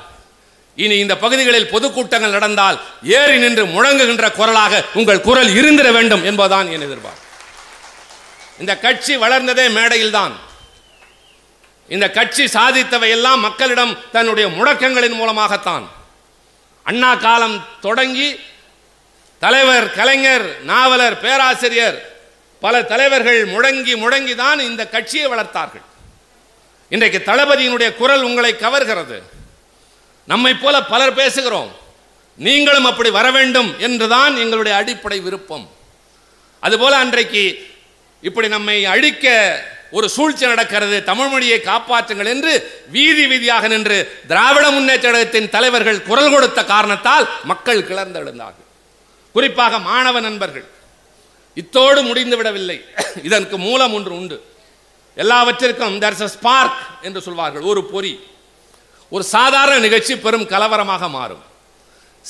இனி இந்த பகுதிகளில் பொதுக்கூட்டங்கள் நடந்தால் ஏறி நின்று முழங்குகின்ற குரலாக உங்கள் குரல் இருந்திட வேண்டும் என்பதுதான் என் எதிர்பார்ப்பு. இந்த கட்சி வளர்ந்ததே மேடையில்தான். இந்த கட்சி சாதித்தவை எல்லாம் மக்களிடம் தன்னுடைய முடக்கங்களின் மூலமாகத்தான். அண்ணா காலம் தொடங்கி தலைவர் கலைஞர் நாவலர் பேராசிரியர் பல தலைவர்கள் முழங்கி முழங்கி தான் இந்த கட்சியை வளர்த்தார்கள். இன்றைக்கு தளபதியினுடைய குரல் உங்களை கவர்கிறது. நம்மை போல பலர் பேசுகிறோம். நீங்களும் அப்படி வர வேண்டும் என்றுதான் எங்களுடைய அடிப்படை விருப்பம். அதுபோல அன்றைக்கு இப்படி நம்மை அழிக்க ஒரு சூழ்ச்சி நடக்கிறது. தமிழ் மொழியை காப்பாற்றுங்கள் என்று வீதி வீதியாக நின்று திராவிட முன்னேற்ற கழகத்தின் தலைவர்கள் குரல் கொடுத்த காரணத்தால் மக்கள் கிளர்ந்தெழுந்தார்கள். குறிப்பாக மாணவ நண்பர்கள். இத்தோடு முடிந்து விடவில்லை. இதற்கு மூலம் ஒன்று உண்டு. எல்லாவற்றிற்கும் there's a ஸ்பார்க் என்று சொல்வார்கள். ஒரு பொறி. ஒரு சாதாரண நிகழ்ச்சி பெரும் கலவரமாக மாறும்.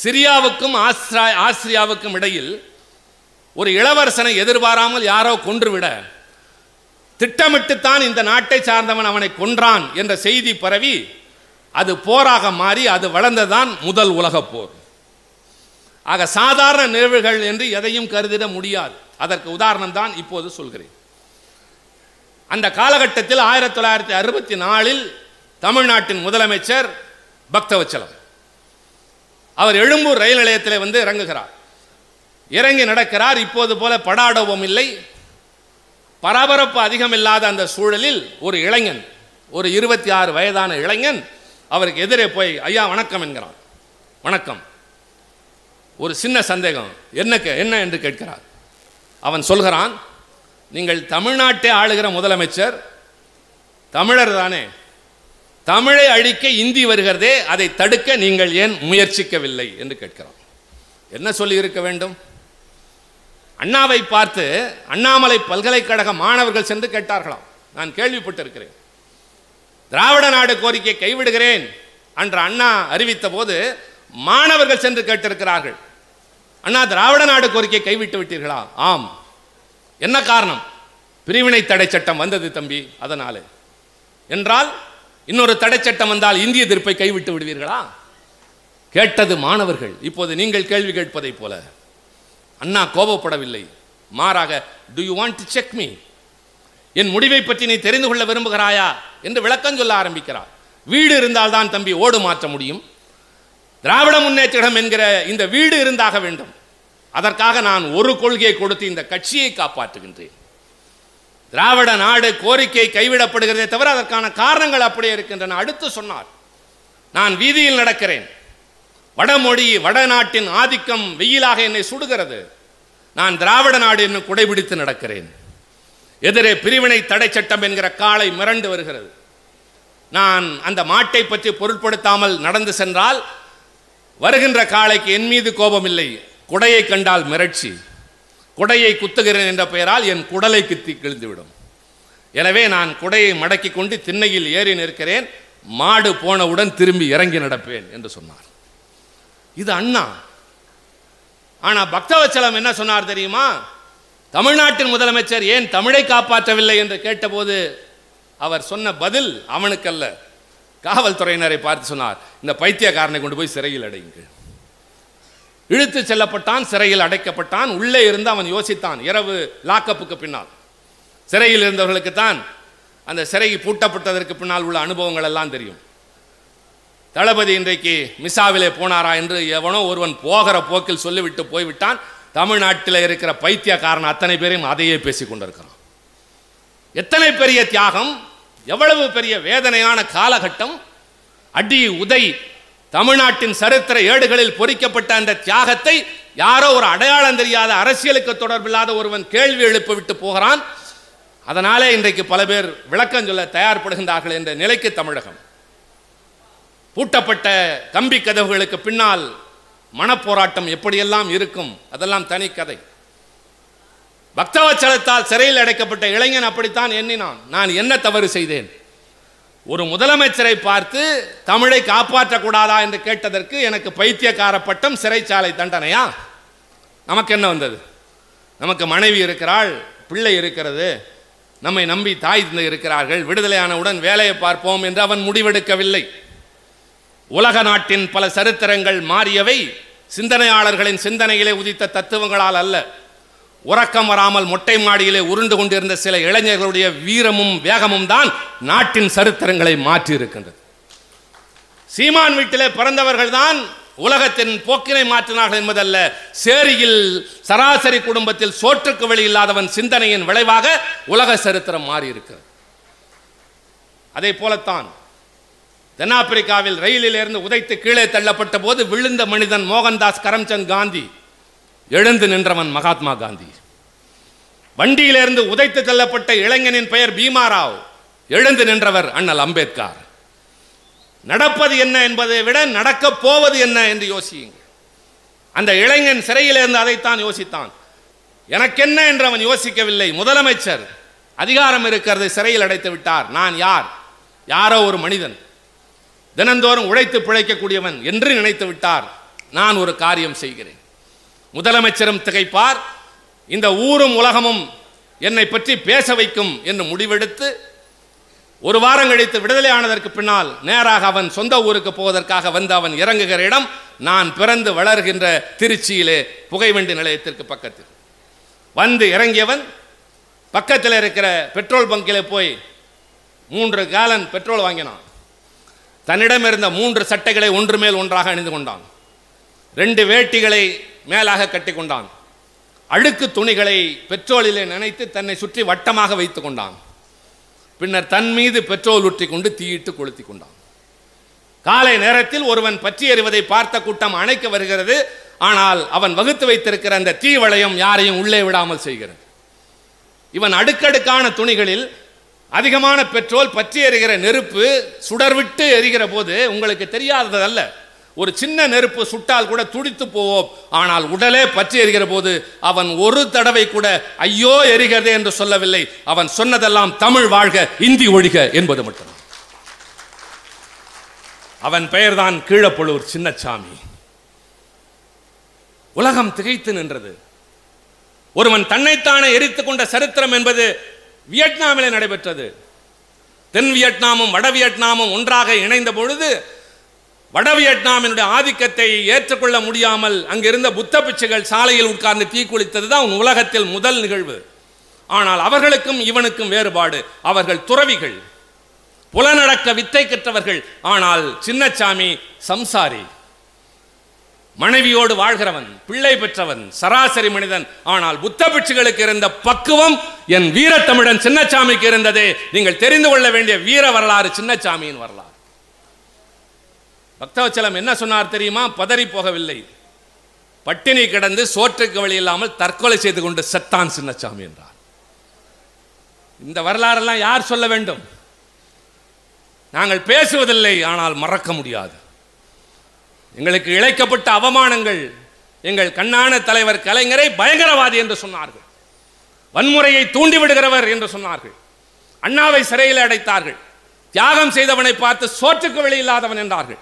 சிரியாவுக்கும் ஆஸ்திரா ஆஸ்திரியாவுக்கும் இடையில் ஒரு இளவரசனை எதிர்பாராமல் யாரோ கொன்றுவிட திட்டமிட்டுத்தான் இந்த நாட்டை சார்ந்தவன் அவனை கொன்றான் என்ற செய்தி பரவி அது போராக மாறி அது வளர்ந்ததான் முதல் உலகப் போர். ஆக சாதாரண நிகழ்வுகள் என்று எதையும் கருதிட முடியாது. அதற்கு உதாரணம் தான் இப்போது சொல்கிறேன். அந்த காலகட்டத்தில் ஆயிரத்தி தொள்ளாயிரத்தி அறுபத்தி நாலில் தமிழ்நாட்டின் முதலமைச்சர் பக்தவச்சலம். அவர் எழும்பூர் ரயில் நிலையத்தில் வந்து இறங்குகிறார். இறங்கி நடக்கிறார். இப்போது போல படாடவும் இல்லை. பரபரப்பு அதிகமில்லாத அந்த சூழலில் ஒரு இளைஞன் ஒரு இருபத்தி ஆறு வயதான இளைஞன் அவருக்கு எதிரே போய் ஐயா வணக்கம் என்கிறான். வணக்கம். ஒரு சின்ன சந்தேகம். என்ன கே- என்ன? என்று கேட்கிறார். அவன் சொல்கிறான் நீங்கள் தமிழ்நாட்டை ஆளுகிற முதலமைச்சர் தமிழர் தானே. தமிழை அழிக்க இந்தி வருகிறதே அதை தடுக்க நீங்கள் ஏன் முயற்சிக்கவில்லை? என்று கேட்கிறான். என்ன சொல்லி இருக்க வேண்டும்? அண்ணாவை பார்த்து அண்ணாமலை பல்கலைக்கழக மாணவர்கள் சென்று கேட்டார்களாம். நான் கேள்விப்பட்டிருக்கிறேன். திராவிட நாடு கோரிக்கை கைவிடுகிறேன் என்று அண்ணா அறிவித்த போது மாணவர்கள் சென்று கேட்டிருக்கிறார்கள். அண்ணா திராவிட நாடு கோரிக்கை கைவிட்டு விட்டீர்களா? ஆம். என்ன காரணம்? பிரிவினை தடை சட்டம் வந்தது தம்பி அதனால். என்றால் இன்னொரு தடை சட்டம் வந்தால் இந்திய எதிர்ப்பை கைவிட்டு விடுவீர்களா? கேட்டது மாணவர்கள். இப்போது நீங்கள் கேள்வி கேட்பதைப் போல. அண்ணா கோபப்படவில்லை. மாறாக do you want to check me என் முடிவை பற்றி நீ தெரிந்து கொள்ள விரும்புகிறாயா? என்று விளக்கம் சொல்ல ஆரம்பிக்கிறார். வீடு இருந்தால்தான் தம்பி ஓடு மாற்ற முடியும். திராவிட முன்னேற்றம் என்கிற இந்த வீடு இருந்தாக வேண்டும். அதற்காக நான் ஒரு கொள்கையை கொடுத்து இந்த கட்சியை காப்பாற்றுகின்றேன். திராவிட நாடு கோரிக்கை கைவிடப்படுகிறதே தவிர அதற்கான காரணங்கள் அப்படியே இருக்கின்றன. அடுத்து சொன்னார் நான் வீதியில் நடக்கிறேன். வடமொழி வடநாட்டின் ஆதிக்கம் வெயிலாக என்னை சுடுகிறது. நான் திராவிட நாடு என்னும் குடைபிடித்து நடக்கிறேன். எதிரே பிரிவினை தடை சட்டம் என்கிற காலை மிரண்டு வருகிறது. நான் அந்த மாட்டை பற்றி பொருட்படுத்தாமல் நடந்து சென்றால் வருகின்ற காளைக்கு என் மீது கோபம் இல்லை குடையை கண்டால் மிரட்சி. குடையை குத்துகிறேன் என்ற பெயரால் என் குடலை குத்தி கிழிந்துவிடும். எனவே நான் குடையை மடக்கி கொண்டு திண்ணையில் ஏறி நிற்கிறேன். மாடு போனவுடன் திரும்பி இறங்கி நடப்பேன் என்று சொன்னார். இது அண்ணா. ஆனால் பக்தவச்சலம் என்ன சொன்னார் தெரியுமா? தமிழ்நாட்டின் முதலமைச்சர் ஏன் தமிழை காப்பாற்றவில்லை என்று கேட்டபோது அவர் சொன்ன பதில் அவனுக்கல்ல. காவல்துறையினரை பார்த்து சொன்னார் இந்த பைத்தியக்காரனை கொண்டு போய் சிறையில் அடையுங்கள் இழுத்து செல்லப்பட்டான் சிறையில் அடைக்கப்பட்டான் உள்ளே இருந்து அவன் யோசித்தான். இரவு லாக்கப்புக்கு பின்னால். சிறையில் இருந்தவர்களுக்கு தான் அந்த சிறை பூட்டப்பட்டதற்கு பின்னால் உள்ள அனுபவங்கள் எல்லாம் தெரியும். தளபதி இன்றைக்கு மிசாவிலே போனாரா என்று எவனோ ஒருவன் போகிற போக்கில் சொல்லிவிட்டு போய்விட்டான். தமிழ்நாட்டில் இருக்கிற பைத்தியக்காரன் அத்தனை பேரையும் அதையே பேசிக் கொண்டிருக்கிறான். எத்தனை பெரிய தியாகம் எவ்வளவு பெரிய வேதனையான காலகட்டம் அடி உதை தமிழ்நாட்டின் சரித்திர ஏடுகளில் பொறிக்கப்பட்ட அந்த தியாகத்தை யாரோ ஒரு அடையாளம் தெரியாத அரசியலுக்கு தொடர்பில்லாத ஒருவன் கேள்வி எழுப்பி விட்டு போகிறான். அதனாலே இன்றைக்கு பல பேர் விளக்கம் சொல்ல தயார்படுகின்றார்கள் என்ற நிலைக்கு தமிழகம். பூட்டப்பட்ட கம்பி கதவுகளுக்கு பின்னால் மனப்போராட்டம் எப்படியெல்லாம் இருக்கும்? அதெல்லாம் தனி கதை. பக்தவச்சலத்தால் சிறையில் அடைக்கப்பட்ட இளைஞன் அப்படித்தான் எண்ணினான். நான் என்ன தவறு செய்தேன்? ஒரு முதலமைச்சரை பார்த்து தமிழை காப்பாற்றக்கூடாதா என்று கேட்டதற்கு எனக்கு பைத்தியக்கார பட்டம் சிறைச்சாலை தண்டனையா? நமக்கு என்ன வந்தது? நமக்கு மனைவி இருக்கிறாள் பிள்ளை இருக்கிறது. நம்மை நம்பி தாய் இருக்கிறார்கள். விடுதலையானவுடன் வேலையை பார்ப்போம் என்று அவன் முடிவெடுக்கவில்லை. உலக நாட்டின் பல சரித்திரங்கள் மாறியவை சிந்தனையாளர்களின் சிந்தனையிலே உதித்த தத்துவங்களால் அல்ல. உறக்கம் வராமல் மொட்டை மாடியிலே உருண்டு கொண்டிருந்த சில இளைஞர்களுடைய வீரமும் வேகமும் தான் நாட்டின் சரித்திரங்களை மாற்றி இருக்கின்றது சீமான் வீட்டிலே பிறந்தவர்கள் தான் உலகத்தின் போக்கினை மாற்றினார்கள் என்பதல்ல சேரியில் சராசரி குடும்பத்தில் சோற்றுக்கு வழி இல்லாதவன் சிந்தனையின் விளைவாக உலக சரித்திரம் மாறி இருக்கிறது அதே போலத்தான் தென்னாப்பிரிக்காவில் ரயிலிலிருந்து உதைத்து கீழே தள்ளப்பட்ட போது விழுந்த மனிதன் மோகன்தாஸ் கரம்சந்த் காந்தி. எழுந்து நின்றவன் மகாத்மா காந்தி. வண்டியிலிருந்து உதைத்து தள்ளப்பட்ட இளைஞனின் பெயர் பீமாராவ். எழுந்து நின்றவர் அண்ணல் அம்பேத்கர். நடப்பது என்ன என்பதை விட நடக்கப் போவது என்ன என்று யோசியுங்கள். அந்த இளைஞன் சிறையில் இருந்து அதைத்தான் யோசித்தான். எனக்கென்ன என்று அவன் யோசிக்கவில்லை. முதலமைச்சர் அதிகாரம் இருக்கிறது சிறையில் அடைத்து விட்டார். நான் யார்? யாரோ ஒரு மனிதன். தினந்தோறும் உழைத்து பிழைக்கக்கூடியவன் என்று நினைத்து விட்டார். நான் ஒரு காரியம் செய்கிறேன். முதலமைச்சரும் திகைப்பார். இந்த ஊரும் உலகமும் என்னை பற்றி பேச வைக்கும் என்று முடிவெடுத்து ஒரு வாரம் கழித்து விடுதலை ஆனதற்கு பின்னால் நேராக அவன் சொந்த ஊருக்கு போவதற்காக வந்து அவன் இறங்குகிற இடம் நான் பிறந்து வளர்கின்ற திருச்சியிலே புகைவண்டி நிலையத்திற்கு பக்கத்தில். வந்து இறங்கியவன் பக்கத்தில் இருக்கிற பெட்ரோல் பங்கிலே போய் மூன்று கேலன் பெட்ரோல் வாங்கினான். தன்னிடம் இருந்த மூன்று சட்டைகளை ஒன்று மேல் ஒன்றாக அணிந்து கொண்டான். ரெண்டு வேட்டிகளை மேலாக கட்டி கொண்டான். அழுக்கு துணிகளை பெட்ரோலிலே நினைத்து தன்னை சுற்றி வட்டமாக வைத்து கொண்டான். பின்னர் தன் மீது பெட்ரோல் ஊற்றி கொண்டு தீயிட்டு கொளுத்தி கொண்டான். காலை நேரத்தில் ஒருவன் பற்றி எறிவதை பார்த்த கூட்டம் அணைக்க வருகிறது. ஆனால் அவன் வகுத்து வைத்திருக்கிற அந்த தீ வளையம் யாரையும் உள்ளே விடாமல் செய்கிறது. இவன் அடுக்கடுக்கான துணிகளில் அதிகமான பெட்ரோல் பற்றி எறிகிற நெருப்பு சுடர்விட்டு எரிகிற போது உங்களுக்கு தெரியாததல்ல ஒரு சின்ன நெருப்பு சுட்டால் கூட துடித்து போவோம். ஆனால் உடலே பற்றி எரிகிற போது அவன் ஒரு தடவை கூட ஐயோ எரிகிறதே என்று சொல்லவில்லை. அவன் சொன்னதெல்லாம் தமிழ் வாழ்க இந்தி ஒழிக என்பது மட்டும். அவன் பெயர்தான் கீழப்பழுவூர் சின்னச்சாமி. உலகம் திகைத்து நின்றது. ஒருவன் தன்னைத்தானே எரித்துக் கொண்ட சரித்திரம் என்பது வியட்நாமிலே நடைபெற்றது. தென் வியட்நாமும் வட வியட்நாமும் ஒன்றாக இணைந்த பொழுது வட வியட்நாமினுடைய ஆதிக்கத்தை ஏற்றுக்கொள்ள முடியாமல் அங்கிருந்த புத்த பிச்சைகள் சாலையில் உட்கார்ந்து தீக்குளித்தது தான் உலகத்தில் முதல் நிகழ்வு. ஆனால் அவர்களுக்கும் இவனுக்கும் வேறுபாடு. அவர்கள் துறவிகள். புலனடக்க வித்தை கற்றவர்கள். ஆனால் சின்னச்சாமி சம்சாரி. மனைவியோடு வாழ்கிறவன் பிள்ளை பெற்றவன் சராசரி மனிதன். ஆனால் புத்த பிட்சுகளுக்கு இருந்த பக்குவம் என் வீரத்தமிழன் சின்னச்சாமிக்கு இருந்ததே. நீங்கள் தெரிந்து கொள்ள வேண்டிய வீர வரலாறு சின்னச்சாமியின் வரலாறு. பக்தவச்சலம் என்ன சொன்னார் தெரியுமா? பதறி போகவில்லை. பட்டினி கிடந்து சோற்றுக்கு வழி இல்லாமல் தற்கொலை செய்து கொண்டு செத்தான் சின்னச்சாமி என்றார். இந்த வரலாறெல்லாம் யார் சொல்ல வேண்டும்? நாங்கள் பேசுவதில்லை ஆனால் மறக்க முடியாது. எங்களுக்கு இழைக்கப்பட்ட அவமானங்கள் எங்கள் கண்ணான தலைவர் கலைஞரை பயங்கரவாதி என்று சொன்னார்கள். வன்முறையை தூண்டிவிடுகிறவர் என்று சொன்னார்கள். அண்ணாவை சிறையில் அடைத்தார்கள். தியாகம் செய்தவனை பார்த்து சோற்றுக்கு வெளியில்லாதவன் என்றார்கள்.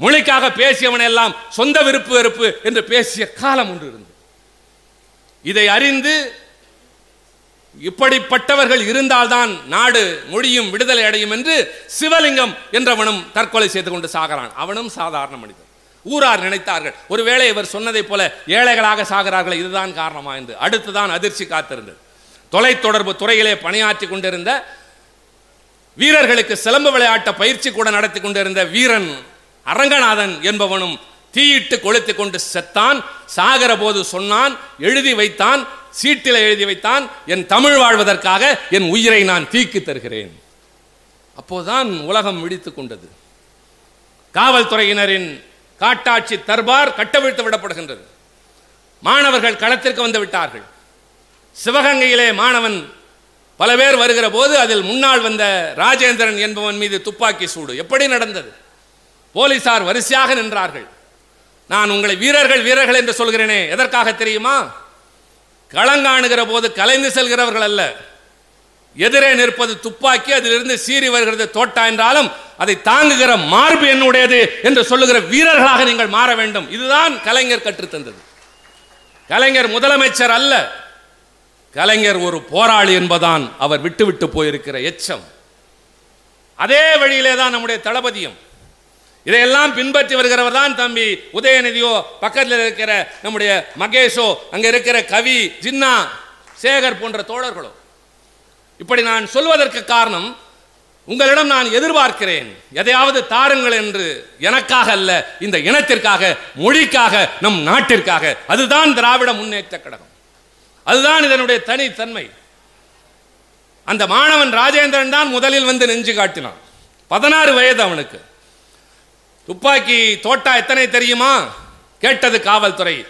மொழிக்காக பேசியவன் எல்லாம் சொந்த விருப்பு வெறுப்பு என்று பேசிய காலம் ஒன்று இருந்தது. இதை அறிந்து இப்படிப்பட்டவர்கள் இருந்தால்தான் நாடு மொழியும் விடுதலை அடையும் என்று சிவலிங்கம் என்றவனும் தற்கொலை செய்து கொண்டு சாகிறான். அவனும் சாதாரண மனிதன். ஊரார் நினைத்தார்கள். ஒருவேளை இவர் சொன்னதைப் போல ஏழைகளாக சாகிறார்கள் இதுதான் காரணமா என்று. அடுத்துதான் அதிர்ச்சி காத்திருந்தது. தொலைத்தொடர்பு துறையிலே பணியாற்றி கொண்டிருந்த வீரர்களுக்கு சிலம்பு விளையாட்ட பயிற்சி கூட நடத்தி கொண்டிருந்த வீரன் அரங்கநாதன் என்பவனும் தீயிட்டு கொளுத்து கொண்டு செத்தான். சாகிற போது சொன்னான் எழுதி வைத்தான் சீட்டில் எழுதி வைத்தான் என் தமிழ் வாழ்வதற்காக என் உயிரை நான் தீக்கு தருகிறேன். அப்போதான் உலகம் விழித்துக் கொண்டது. காவல்துறையினரின் காட்டாட்சி தர்பார் கட்டவிழ்த்து விடப்படுகின்றது. மாணவர்கள் களத்திற்கு வந்து விட்டார்கள். சிவகங்கையிலே மாணவன் பல பேர் வருகிற போது அதில் முன்னால் வந்த ராஜேந்திரன் என்பவன் மீது துப்பாக்கி சூடு. எப்படி நடந்தது? போலீசார் வரிசையாக நின்றார்கள். நான் உங்களை வீரர்கள் வீரர்கள் என்று சொல்கிறேனே எதற்காக தெரியுமா? களங்காணுகிற போது கலைந்து செல்கிறவர்கள் அல்ல. எதிரே நிற்பது துப்பாக்கி அதிலிருந்து சீறி வருகிறது தோட்டா என்றாலும் அதை தாங்குகிற மார்பு என்னுடையது என்று சொல்லுகிற வீரர்களாக நீங்கள் மாற வேண்டும். இதுதான் கலைஞர் கற்றுத்தந்தது கலைஞர் முதலமைச்சர் அல்ல. கலைஞர் ஒரு போராளி என்பதான் அவர் விட்டுவிட்டு போயிருக்கிற எச்சம். அதே வழியிலே தான் நம்முடைய தளபதியும். இதையெல்லாம் பின்பற்றி வருகிறவர் தான் தம்பி உதயநிதியோ பக்கத்தில் இருக்கிற நம்முடைய மகேஷோ அங்க இருக்கிற கவி ஜின்னா சேகர் போன்ற தோழர்களோ. இப்படி நான் சொல்வதற்கு காரணம் உங்களிடம் நான் எதிர்பார்க்கிறேன் எதையாவது தாருங்கள் என்று எனக்காக அல்ல இந்த இனத்திற்காக மொழிக்காக நம் நாட்டிற்காக. அதுதான் திராவிட முன்னேற்ற கழகம். அதுதான் இதனுடைய தனித்தன்மை. அந்த மாணவன் ராஜேந்திரன் தான் முதலில் வந்து நெஞ்சு காட்டினான். பதினாறு வயது அவனுக்கு. துப்பாக்கி தோட்டா எத்தனை தெரியுமா? கேட்டது காவல்துறை.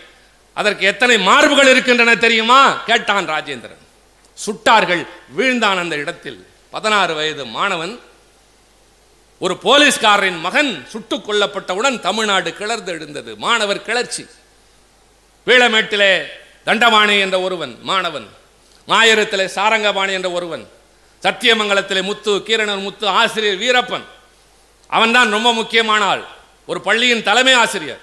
அதற்கு எத்தனை மார்புகள் இருக்கின்றன தெரியுமா? கேட்டான் ராஜேந்திரன். சுட்டார்கள் வீழ்ந்தான் அந்த இடத்தில். பதினாறு வயது மாணவன் ஒரு போலீஸ்காரரின் மகன் சுட்டுக் கொல்லப்பட்டவுடன் தமிழ்நாடு கிளர்ந்து எழுந்தது. மாணவர் கிளர்ச்சி. வீழமேட்டிலே தண்டபாணி என்ற ஒருவன் மாணவன். மாயரத்திலே சாரங்கபாணி என்ற ஒருவன். சத்தியமங்கலத்திலே முத்து கீரணர் முத்து ஆசிரியர் வீரப்பன். அவன்தான் ரொம்ப முக்கியமான ஆள். ஒரு பள்ளியின் தலைமை ஆசிரியர்.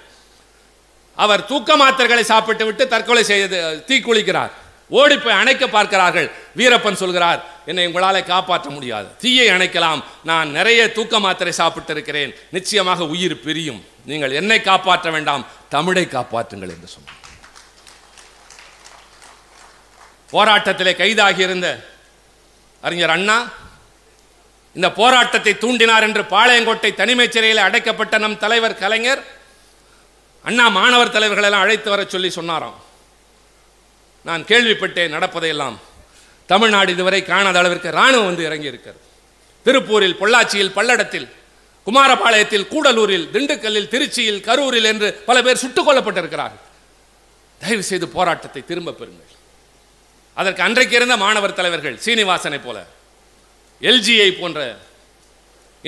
அவர் தூக்க மாத்திரைகளை சாப்பிட்டு விட்டு தற்கொலை செய்து தீக்குளிக்கிறார். ஓடி போய் அணைக்க பார்க்கிறார்கள். வீரப்பன் சொல்கிறார் என்னை உங்களால் காப்பாற்ற முடியாது. தீயை அணைக்கலாம். நான் நிறைய தூக்க மாத்திரை சாப்பிட்டு இருக்கிறேன் நிச்சயமாக உயிர் பிரியும். நீங்கள் என்னை காப்பாற்ற வேண்டாம். தமிழை காப்பாற்றுங்கள் என்று சொன்னார். போராட்டத்திலே கைதாகியிருந்த அறிஞர் அண்ணா இந்த போராட்டத்தை தூண்டினார் என்று பாளையங்கோட்டை தனிமைச் சிறையில் அடைக்கப்பட்ட நம் தலைவர் கலைஞர் அண்ணா மாணவர் தலைவர்கள் எல்லாம் அழைத்து வர சொல்லி சொன்னாராம். நான் கேள்விப்பட்டேன் நடப்பதையெல்லாம். தமிழ்நாடு இதுவரை காணாத அளவிற்கு இராணுவம் வந்து இறங்கி இருக்கிறது திருப்பூரில் பொள்ளாச்சியில் பல்லடத்தில் குமாரபாளையத்தில் கூடலூரில் திண்டுக்கல்லில் திருச்சியில் கரூரில் என்று பல பேர் சுட்டுக் கொல்லப்பட்டிருக்கிறார்கள். தயவு செய்து போராட்டத்தை திரும்ப பெறுங்கள். அதற்கு அன்றைக்கு இருந்த மாணவர் தலைவர்கள் சீனிவாசனை போல எல்ஜியை போன்ற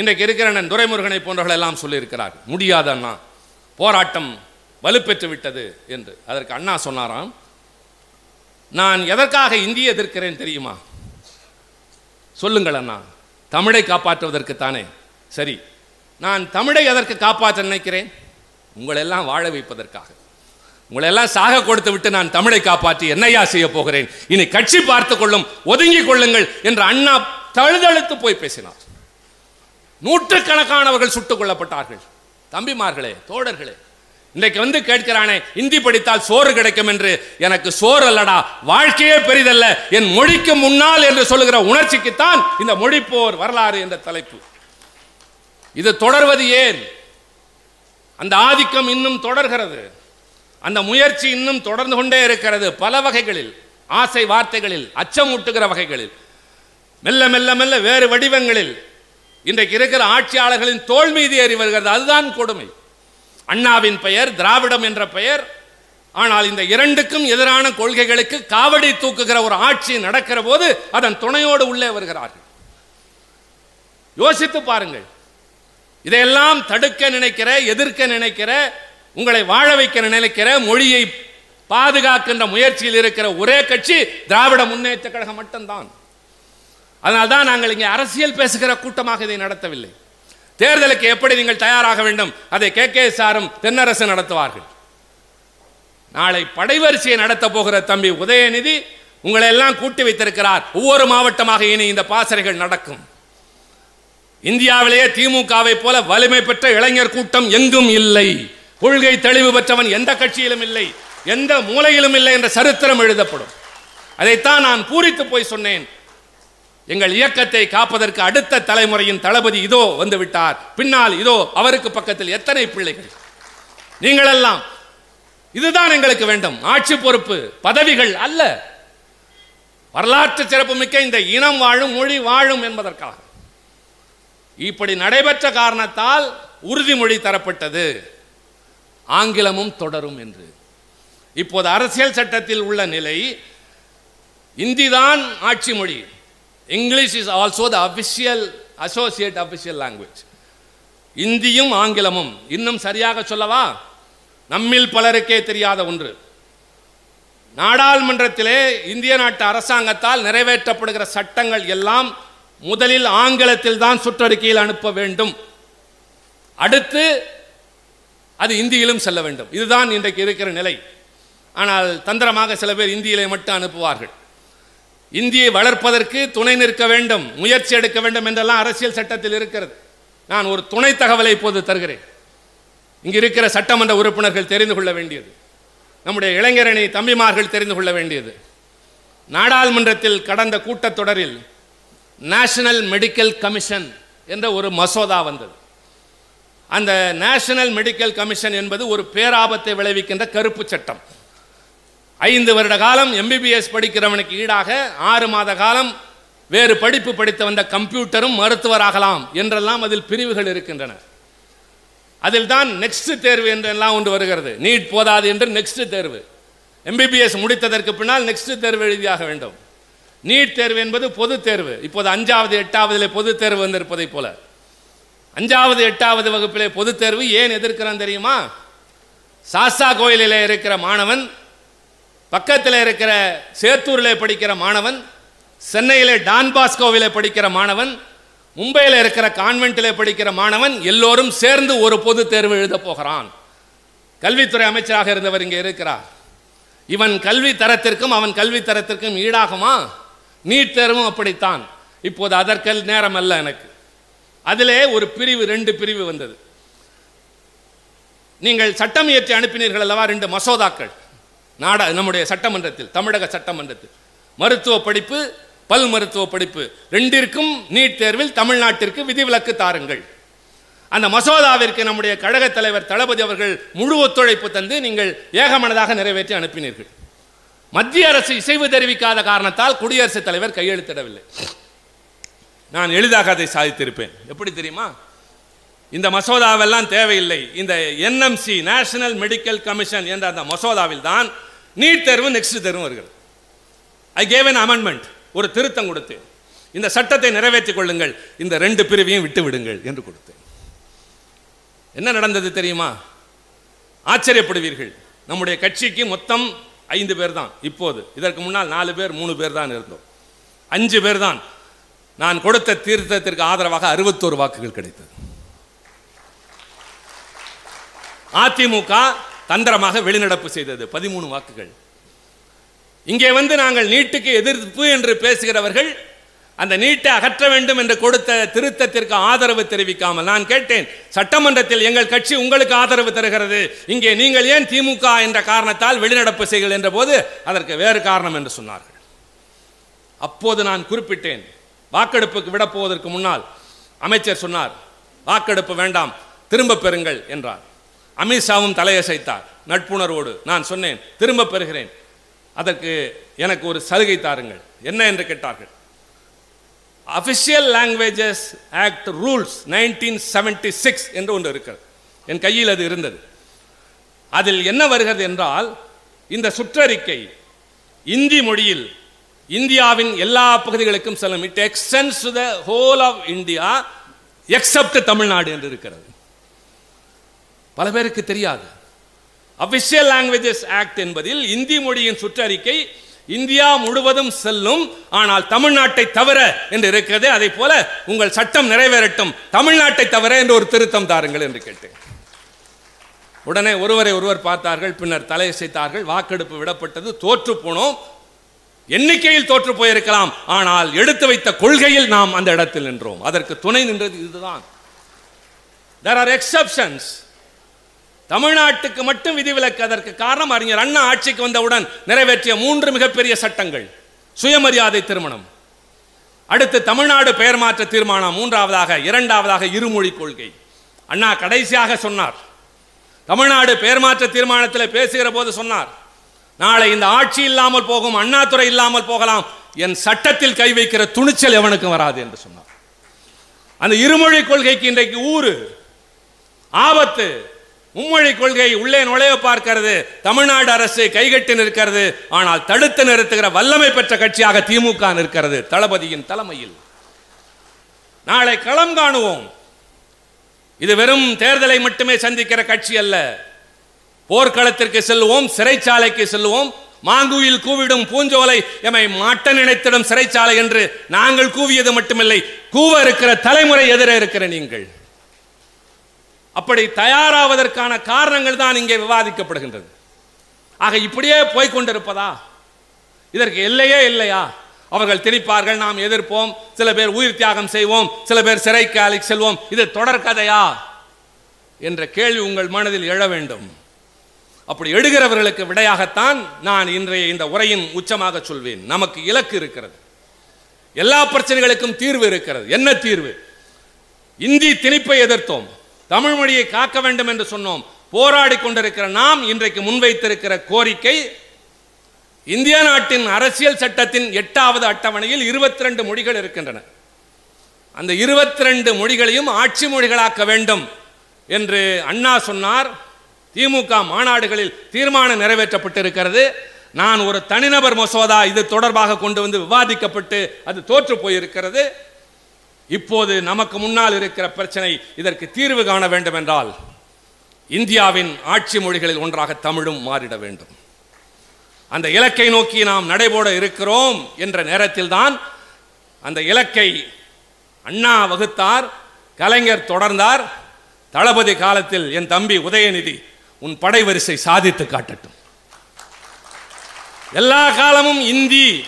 இன்றைக்கு இருக்கிற நன் துரைமுருகனை போன்றவர்கள் எல்லாம் சொல்லியிருக்கிறார் முடியாத அண்ணா போராட்டம் வலுப்பெற்று விட்டது என்று. அதற்கு அண்ணா சொன்னாராம் நான் எதற்காக இந்திய எதிர்க்கிறேன் தெரியுமா? சொல்லுங்கள் அண்ணா. தமிழை காப்பாற்றுவதற்கு தானே. சரி. நான் தமிழை எதற்கு காப்பாற்ற நினைக்கிறேன்? உங்களெல்லாம் வாழ வைப்பதற்காக. உங்களெல்லாம் சாக கொடுத்து விட்டு நான் தமிழை காப்பாற்றி என்னையா செய்ய போகிறேன்? இனி கட்சி பார்த்து கொள்ளும் ஒதுங்கிக் கொள்ளுங்கள் என்று அண்ணா தழுதழுத்து போய் பேசினார். நூற்றுக்கணக்கானவர்கள் சுட்டுக் கொல்லப்பட்டார்கள். தம்பிமார்களே தோழர்களே இன்றைக்கு வந்து கேட்கிறானே இந்தி படித்தால் சோறு கிடைக்கும் என்று. எனக்கு சோறு அல்லடா வாழ்க்கையே பெரிதல்ல என் மொழிக்கு முன்னால் என்று சொல்லுகிற உணர்ச்சிக்குத்தான் இந்த மொழிப்போர் வரலாறு என்ற தலைப்பு. இது தொடர்வது ஏன்? அந்த ஆதிக்கம் இன்னும் தொடர்கிறது. அந்த முயற்சி இன்னும் தொடர்ந்து கொண்டே இருக்கிறது பல வகைகளில். ஆசை வார்த்தைகளில் அச்சமூட்டுகிற வகைகளில். மெல்ல மெல்ல மெல்ல வேறு வடிவங்களில். இன்றைக்கு இருக்கிற ஆட்சியாளர்களின் தோல் மீது ஏறி வருகிறது. அதுதான் கொடுமை. அண்ணாவின் பெயர் திராவிடம் என்ற பெயர். ஆனால் இந்த இரண்டுக்கும் எதிரான கொள்கைகளுக்கு காவடி தூக்குகிற ஒரு ஆட்சி நடக்கிற போது அதன் துணையோடு உள்ளே வருகிறார்கள். யோசித்து பாருங்கள். இதையெல்லாம் தடுக்க நினைக்கிற எதிர்க்க நினைக்கிற உங்களை வாழ வைக்க நினைக்கிற மொழியை பாதுகாக்கின்ற முயற்சியில் இருக்கிற ஒரே கட்சி திராவிட முன்னேற்ற கழகம் மட்டும்தான். அதனால்தான் நாங்கள் இங்கே அரசியல் பேசுகிற கூட்டமாக இதை நடத்தவில்லை. தேர்தலுக்கு எப்படி நீங்கள் தயாராக வேண்டும்? அதை கே. கே. சாரும் தென்னரசு நடத்துவார்கள். நாளை படைவரிசையை நடத்த போகிற தம்பி உதயநிதி உங்களை எல்லாம் கூட்டி வைத்திருக்கிறார். ஒவ்வொரு மாவட்டமாக இனி இந்த பாசறைகள் நடக்கும். இந்தியாவிலேயே திமுகவை போல வலிமை பெற்ற இளைஞர் கூட்டம் எங்கும் இல்லை. கொள்கை தெளிவு பெற்றவன் எந்த கட்சியிலும் இல்லை எந்த மூலையிலும் இல்லை என்ற சரித்திரம் எழுதப்படும். அதைத்தான் நான் பூரித்து போய் சொன்னேன். எங்கள் இயக்கத்தை காப்பதற்கு அடுத்த தலைமுறையின் தளபதி இதோ வந்து விட்டார் பின்னால் இதோ அவருக்கு பக்கத்தில் எத்தனை பிள்ளைகள்? நீங்களெல்லாம் இதுதான் எங்களுக்கு வேண்டும். ஆட்சி பொறுப்பு பதவிகள் அல்ல. வரலாற்று சிறப்புமிக்க இந்த இனம் வாழும் மொழி வாழும் என்பதற்காக. இப்படி நடைபெற்ற காரணத்தால் உறுதிமொழி தரப்பட்டது. ஆங்கிலமும் தொடரும் என்று. இப்போது அரசியல் சட்டத்தில் உள்ள நிலை இந்திதான் ஆட்சி மொழி. English is also the official associate official language இந்தியும் ஆங்கிலமும் இன்னும் சரியாக சொல்லவா? நம்மில் பலருக்கே தெரியாத ஒன்று. நாடாளுமன்றத்திலே இந்திய நாட்டு அரசாங்கத்தால் நிறைவேற்றப்படுகிற சட்டங்கள் எல்லாம் முதலில் ஆங்கிலத்தில் தான் சுற்றறிக்கையில் அனுப்ப வேண்டும். அடுத்து அது இந்தியிலும் செல்ல வேண்டும். இதுதான் இன்றைக்கு இருக்கிற நிலை. ஆனால் தந்திரமாக சில பேர் இந்தியிலே மட்டும் அனுப்புவார்கள். இந்தியை வளர்ப்பதற்கு துணை நிற்க வேண்டும் முயற்சி எடுக்க வேண்டும் என்றெல்லாம் அரசியல் சட்டத்தில் இருக்கிறது. நான் ஒரு துணை தகவலை இப்போது தருகிறேன். இங்கு இருக்கிற சட்டமன்ற உறுப்பினர்கள் தெரிந்து கொள்ள வேண்டியது. நம்முடைய இளைஞரணி தம்பிமார்கள் தெரிந்து கொள்ள வேண்டியது. நாடாளுமன்றத்தில் கடந்த கூட்டத்தொடரில் நேஷனல் மெடிக்கல் கமிஷன் என்ற ஒரு மசோதா வந்தது. அந்த நேஷனல் மெடிக்கல் கமிஷன் என்பது ஒரு பேராபத்தை விளைவிக்கின்ற கருப்பு சட்டம். ஐந்து வருட காலம் எம்பிபிஎஸ் படிக்கிறவனுக்கு ஈடாக ஆறு மாத காலம் வேறு படிப்பு படித்து வந்த கம்ப்யூட்டரும் மருத்துவராகலாம் என்றெல்லாம் அதில் பிரிவுகள் இருக்கின்றன. அதில் தான் நெக்ஸ்ட் தேர்வு என்றெல்லாம் ஒன்று வருகிறது. நீட் போதாது என்று நெக்ஸ்ட் தேர்வு. எம்பிபிஎஸ் முடித்ததற்கு பின்னால் நெக்ஸ்ட் தேர்வு எழுதியாக வேண்டும். நீட் தேர்வு என்பது பொது தேர்வு. இப்போது அஞ்சாவது எட்டாவதில் பொது தேர்வு வந்திருப்பதைப் போல. அஞ்சாவது எட்டாவது வகுப்பிலே பொது தேர்வு ஏன் எதிர்க்கிறான் தெரியுமா? சாஸ்தா கோயிலில் இருக்கிற மாணவன் பக்கத்தில் இருக்கிற சேத்தூரில் படிக்கிற மாணவன் சென்னையிலே டான் பாஸ்கோவில் படிக்கிற மாணவன் மும்பையில் இருக்கிற கான்வென்ட்டில் படிக்கிற மாணவன் எல்லோரும் சேர்ந்து ஒரு பொது தேர்வு எழுதப் போகிறான். கல்வித்துறை அமைச்சராக இருந்தவர் இங்கே இருக்கிறார். இவன் கல்வி தரத்திற்கும் அவன் கல்வி தரத்திற்கும் ஈடாகுமா? நீட் தேர்வும் அப்படித்தான். இப்போது அதற்கல் நேரம் அல்ல எனக்கு. அதிலே ஒரு பிரிவு ரெண்டு பிரிவு வந்தது. நீங்கள் சட்டம் இயற்றி அனுப்பினீர்கள் அல்லவா? ரெண்டு மசோதாக்கள். நாடா நம்முடைய சட்டமன்றத்தில் தமிழக சட்டமன்றத்தில். மருத்துவ படிப்பு பல் மருத்துவ படிப்பு ரெண்டிற்கும் நீட் தேர்வில் தமிழ்நாட்டிற்கு விதிவிலக்கு தாருங்கள். அந்த மசோதாவிற்கு நம்முடைய கழக தலைவர் தளபதி அவர்கள் முழு ஒத்துழைப்பு தந்து நீங்கள் ஏகமனதாக நிறைவேற்றி அனுப்பினீர்கள். மத்திய அரசு இசைவு தெரிவிக்காத காரணத்தால் குடியரசுத் தலைவர் கையெழுத்திடவில்லை. நான் எளிதாக அதை சாதித்திருப்பேன். எப்படி தெரியுமா? இந்த மசோதாவெல்லாம் தேவையில்லை. இந்த என்எம்சி நேஷனல் மெடிக்கல் கமிஷன் என்ற அந்த மசோதாவில் தான் நீட் தேர்வு நெக்ஸ்ட் தேர்வு வருகிறது. ஐ கேவ் அன் அமெண்ட்மெண்ட் ஒரு திருத்தம் கொடுத்தேன். இந்த சட்டத்தை நிறைவேற்றிக் கொள்ளுங்கள் இந்த ரெண்டு பிரிவையும் விட்டு விடுங்கள் என்று கொடுத்தேன். என்ன நடந்தது தெரியுமா? ஆச்சரியப்படுவீர்கள். நம்முடைய கட்சிக்கு மொத்தம் ஐந்து பேர் தான். இப்போது இதற்கு முன்னால் நாலு பேர் மூணு பேர் தான் இருந்தோம். அஞ்சு பேர் தான். நான் கொடுத்த தீர்த்தத்திற்கு ஆதரவாக அறுபத்தோரு வாக்குகள் கிடைத்தது. அதிமுக தந்திரமாக வெளிநடப்பு செய்தது. பதிமூணு வாக்குகள். இங்கே வந்து நாங்கள் நீட்டுக்கு எதிர்ப்பு என்று பேசுகிறவர்கள் அந்த நீட்டை அகற்ற வேண்டும் என்று கொடுத்த திருத்தத்திற்கு ஆதரவு தெரிவிக்காமல் நான் கேட்டேன் சட்டமன்றத்தில் எங்கள் கட்சி உங்களுக்கு ஆதரவு தருகிறது. இங்கே நீங்கள் ஏன் திமுக என்ற காரணத்தால் வெளிநடப்பு செய்கள் என்ற போது அதற்கு வேறு காரணம் என்று சொன்னார்கள். அப்போது நான் குறிப்பிட்டேன் வாக்கெடுப்புக்கு விடப்போவதற்கு முன்னால் அமைச்சர் சொன்னார் வாக்கெடுப்பு வேண்டாம் திரும்ப பெறுங்கள் என்றார். அமித்ஷாவும் தலையசைத்தார். நட்புணர்வோடு நான் சொன்னேன் திரும்ப பெறுகிறேன். அதற்கு எனக்கு ஒரு சலுகை தாருங்கள். என்ன என்று கேட்டார்கள். Official languages act rules nineteen seventy six என்று ஒன்று இருக்கிறது. என் கையில் அது இருந்தது. அதில் என்ன வருகிறது என்றால் இந்த சுற்றறிக்கை இந்தி மொழியில் இந்தியாவின் எல்லா பகுதிகளுக்கும் செல்லும். It extends to the whole of India except Tamil Nadu என்று இருக்கிறது. பல பேருக்கு தெரியாது. அபிஷியல் லாங்குவேஜஸ் ஆக்ட் என்பதில் இந்தி மொழியின் சுற்றறிக்கை இந்தியா முழுவதும் செல்லும் ஆனால் தமிழ்நாட்டை தவிர என்று இருக்கிறது. அதை போல உங்கள் சட்டம் நிறைவேறட்டும் தமிழ்நாட்டை தவிர என்று ஒரு திருத்தம் தாருங்கள் என்று கேட்டேன். உடனே ஒருவரை ஒருவர் பார்த்தார்கள் பின்னர் தலையசைத்தார்கள் வாக்கெடுப்பு விடப்பட்டது தோற்று போனோம். எண்ணிக்கையில் தோற்று போயிருக்கலாம் ஆனால் எடுத்து வைத்த கொள்கையில் நாம் அந்த இடத்தில் நின்றோம். அதற்கு துணை நின்றது இதுதான். தேர் ஆர் எக்ஸப்ஷன்ஸ் தமிழ்நாட்டுக்கு மட்டும் விதிவிலக்கு அதற்கு காரணம் அறிஞர் அண்ணா ஆட்சிக்கு வந்தவுடன் நிறைவேற்றிய மூன்று மிகப்பெரிய சட்டங்கள். சுயமரியாதை திருமணம். அடுத்து தமிழ்நாடு பெயர் மாற்ற தீர்மானம் மூன்றாவதாக இரண்டாவதாக இருமொழி கொள்கை. அண்ணா கடைசியாக சொன்னார். தமிழ்நாடு பெயர் மாற்ற தீர்மானத்தில் பேசுகிற போது சொன்னார். நாளை இந்த ஆட்சி இல்லாமல் போகும் அண்ணாதுறை இல்லாமல் போகலாம் என் சட்டத்தில் கை வைக்கிற துணிச்சல் எவனுக்கும் வராது என்று சொன்னார். அந்த இருமொழி கொள்கைக்கு இன்றைக்கு ஊறு ஆபத்து மும்மொழி கொள்கை உள்ளே நுழைய பார்க்கிறது. தமிழ்நாடு அரசு கைகட்டி நிற்கிறது. ஆனால் தடுத்து நிறுத்துகிற வல்லமை பெற்ற கட்சியாக திமுக நிற்கிறது. தளபதியின் தலைமையில். நாளை களம் காணுவோம். இது வெறும் தேர்தலை மட்டுமே சந்திக்கிற கட்சி அல்ல. போர்க்களத்திற்கு செல்லுவோம் சிறைச்சாலைக்கு செல்லுவோம். மாங்குயில் கூவிடும் பூஞ்சோலை எமை மாட்ட நினைத்திடும் சிறைச்சாலை என்று நாங்கள் கூவியது மட்டுமில்லை. கூவ இருக்கிற தலைமுறை எதிரே இருக்கிற நீங்கள். அப்படி தயாராவதற்கான காரணங்கள் தான் இங்கே விவாதிக்கப்படுகின்றது. ஆக இப்படியே போய்கொண்டிருப்பதா இதற்கு எல்லையே இல்லையா? அவர்கள் திணிப்பார்கள் நாம் எதிர்ப்போம் சில பேர் உயிர் தியாகம் செய்வோம் சில பேர் சிறைக்கு அழைத்து செல்வோம். இது தொடர்கதையா என்ற கேள்வி உங்கள் மனதில் எழ வேண்டும். அப்படி எடுகிறவர்களுக்கு விடையாகத்தான் நான் இன்றைய இந்த உரையின் உச்சமாக சொல்வேன். நமக்கு இலக்கு இருக்கிறது. எல்லா பிரச்சனைகளுக்கும் தீர்வு இருக்கிறது. என்ன தீர்வு? இந்தி திணிப்பை எதிர்த்தோம். தமிழ் மொழியை காக்க வேண்டும் என்று சொன்னோம். போராடி கொண்டிருக்கிற நாம் இன்றைக்கு முன்வைத்திருக்கிற கோரிக்கை இந்திய நாட்டின் அரசியல் சட்டத்தின் எட்டாவது அட்டவணையில் இருபத்தி ரெண்டு மொழிகள் இருக்கின்றன. அந்த இருபத்தி ரெண்டு மொழிகளையும் ஆட்சி மொழிகளாக்க வேண்டும் என்று அண்ணா சொன்னார். திமுக மாநாடுகளில் தீர்மானம் நிறைவேற்றப்பட்டிருக்கிறது. நான் ஒரு தனிநபர் மசோதா இது தொடர்பாக கொண்டு வந்து விவாதிக்கப்பட்டு அது தோற்று போயிருக்கிறது. இப்போது நமக்கு முன்னால் இருக்கிற பிரச்சனை இதற்கு தீர்வு காண வேண்டும் என்றால் இந்தியாவின் ஆட்சி மொழிகளில் ஒன்றாக தமிழும் மாறிட வேண்டும். அந்த இலக்கை நோக்கி நாம் நடைபோட இருக்கிறோம் என்ற நேரத்தில் தான் அந்த இலக்கை அண்ணா வகுத்தார் கலைஞர் தொடர்ந்தார். தளபதி காலத்தில் என் தம்பி உதயநிதி உன் படை வரிசை சாதித்து காட்டட்டும். எல்லா காலமும் இந்தி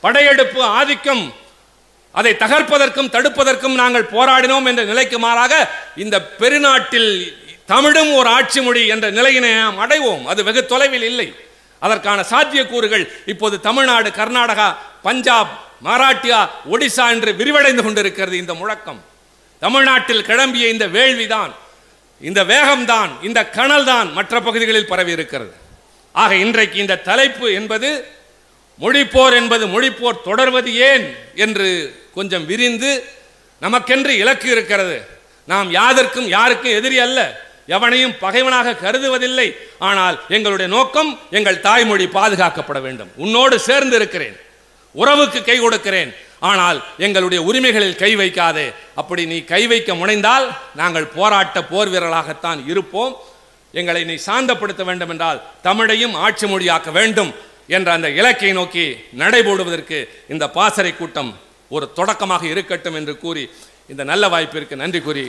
படையெடுப்பு ஆதிக்கம் அதை தகர்ப்பதற்கும் தடுப்பதற்கும் நாங்கள் போராடினோம் என்ற நிலைக்கு மாறாக இந்த பெருநாட்டில் தமிழும் ஒரு ஆட்சி மொழி என்ற நிலையினை நாம் அடைவோம். அது வெகு தொலைவில் இல்லை. அதற்கான சாத்தியக்கூறுகள் இப்போது தமிழ்நாடு கர்நாடகா பஞ்சாப் மராட்டியா ஒடிசா என்று விரிவடைந்து கொண்டிருக்கிறது இந்த முழக்கம். தமிழ்நாட்டில் கிளம்பிய இந்த வேள்விதான் இந்த வேகம்தான் இந்த கனல் தான் மற்ற பகுதிகளில் பரவி இருக்கிறது. ஆக இன்றைக்கு இந்த தலைப்பு என்பது மொழிப்போர் என்பது மொழிப்போர் தொடர்வது ஏன் என்று கொஞ்சம் விரிந்து நமக்கென்று இலக்கு இருக்கிறது. நாம் யாதற்கும் யாருக்கும் எதிரி அல்ல. எவனையும் பகைவனாக கருதுவதில்லை. ஆனால் எங்களுடைய நோக்கம் எங்கள் தாய்மொழி பாதுகாக்கப்பட வேண்டும். உன்னோடு சேர்ந்து இருக்கிறேன். உறவுக்கு கை கொடுக்கிறேன். ஆனால் எங்களுடைய உரிமைகளில் கை வைக்காதே. அப்படி நீ கை வைக்க முனைந்தால் நாங்கள் போராட்ட போர் வீரர்களாகத்தான் இருப்போம். எங்களை நீ சாந்தப்படுத்த வேண்டும் என்றால் தமிழையும் ஆட்சி மொழியாக்க வேண்டும் என்ற அந்த இலக்கை நோக்கி நடைபோடுவதற்கு இந்த பாசறை கூட்டம் ஒரு தொடக்கமாக இருக்கட்டும் என்று கூறி இந்த நல்ல வாய்ப்பிற்கு நன்றி கூறி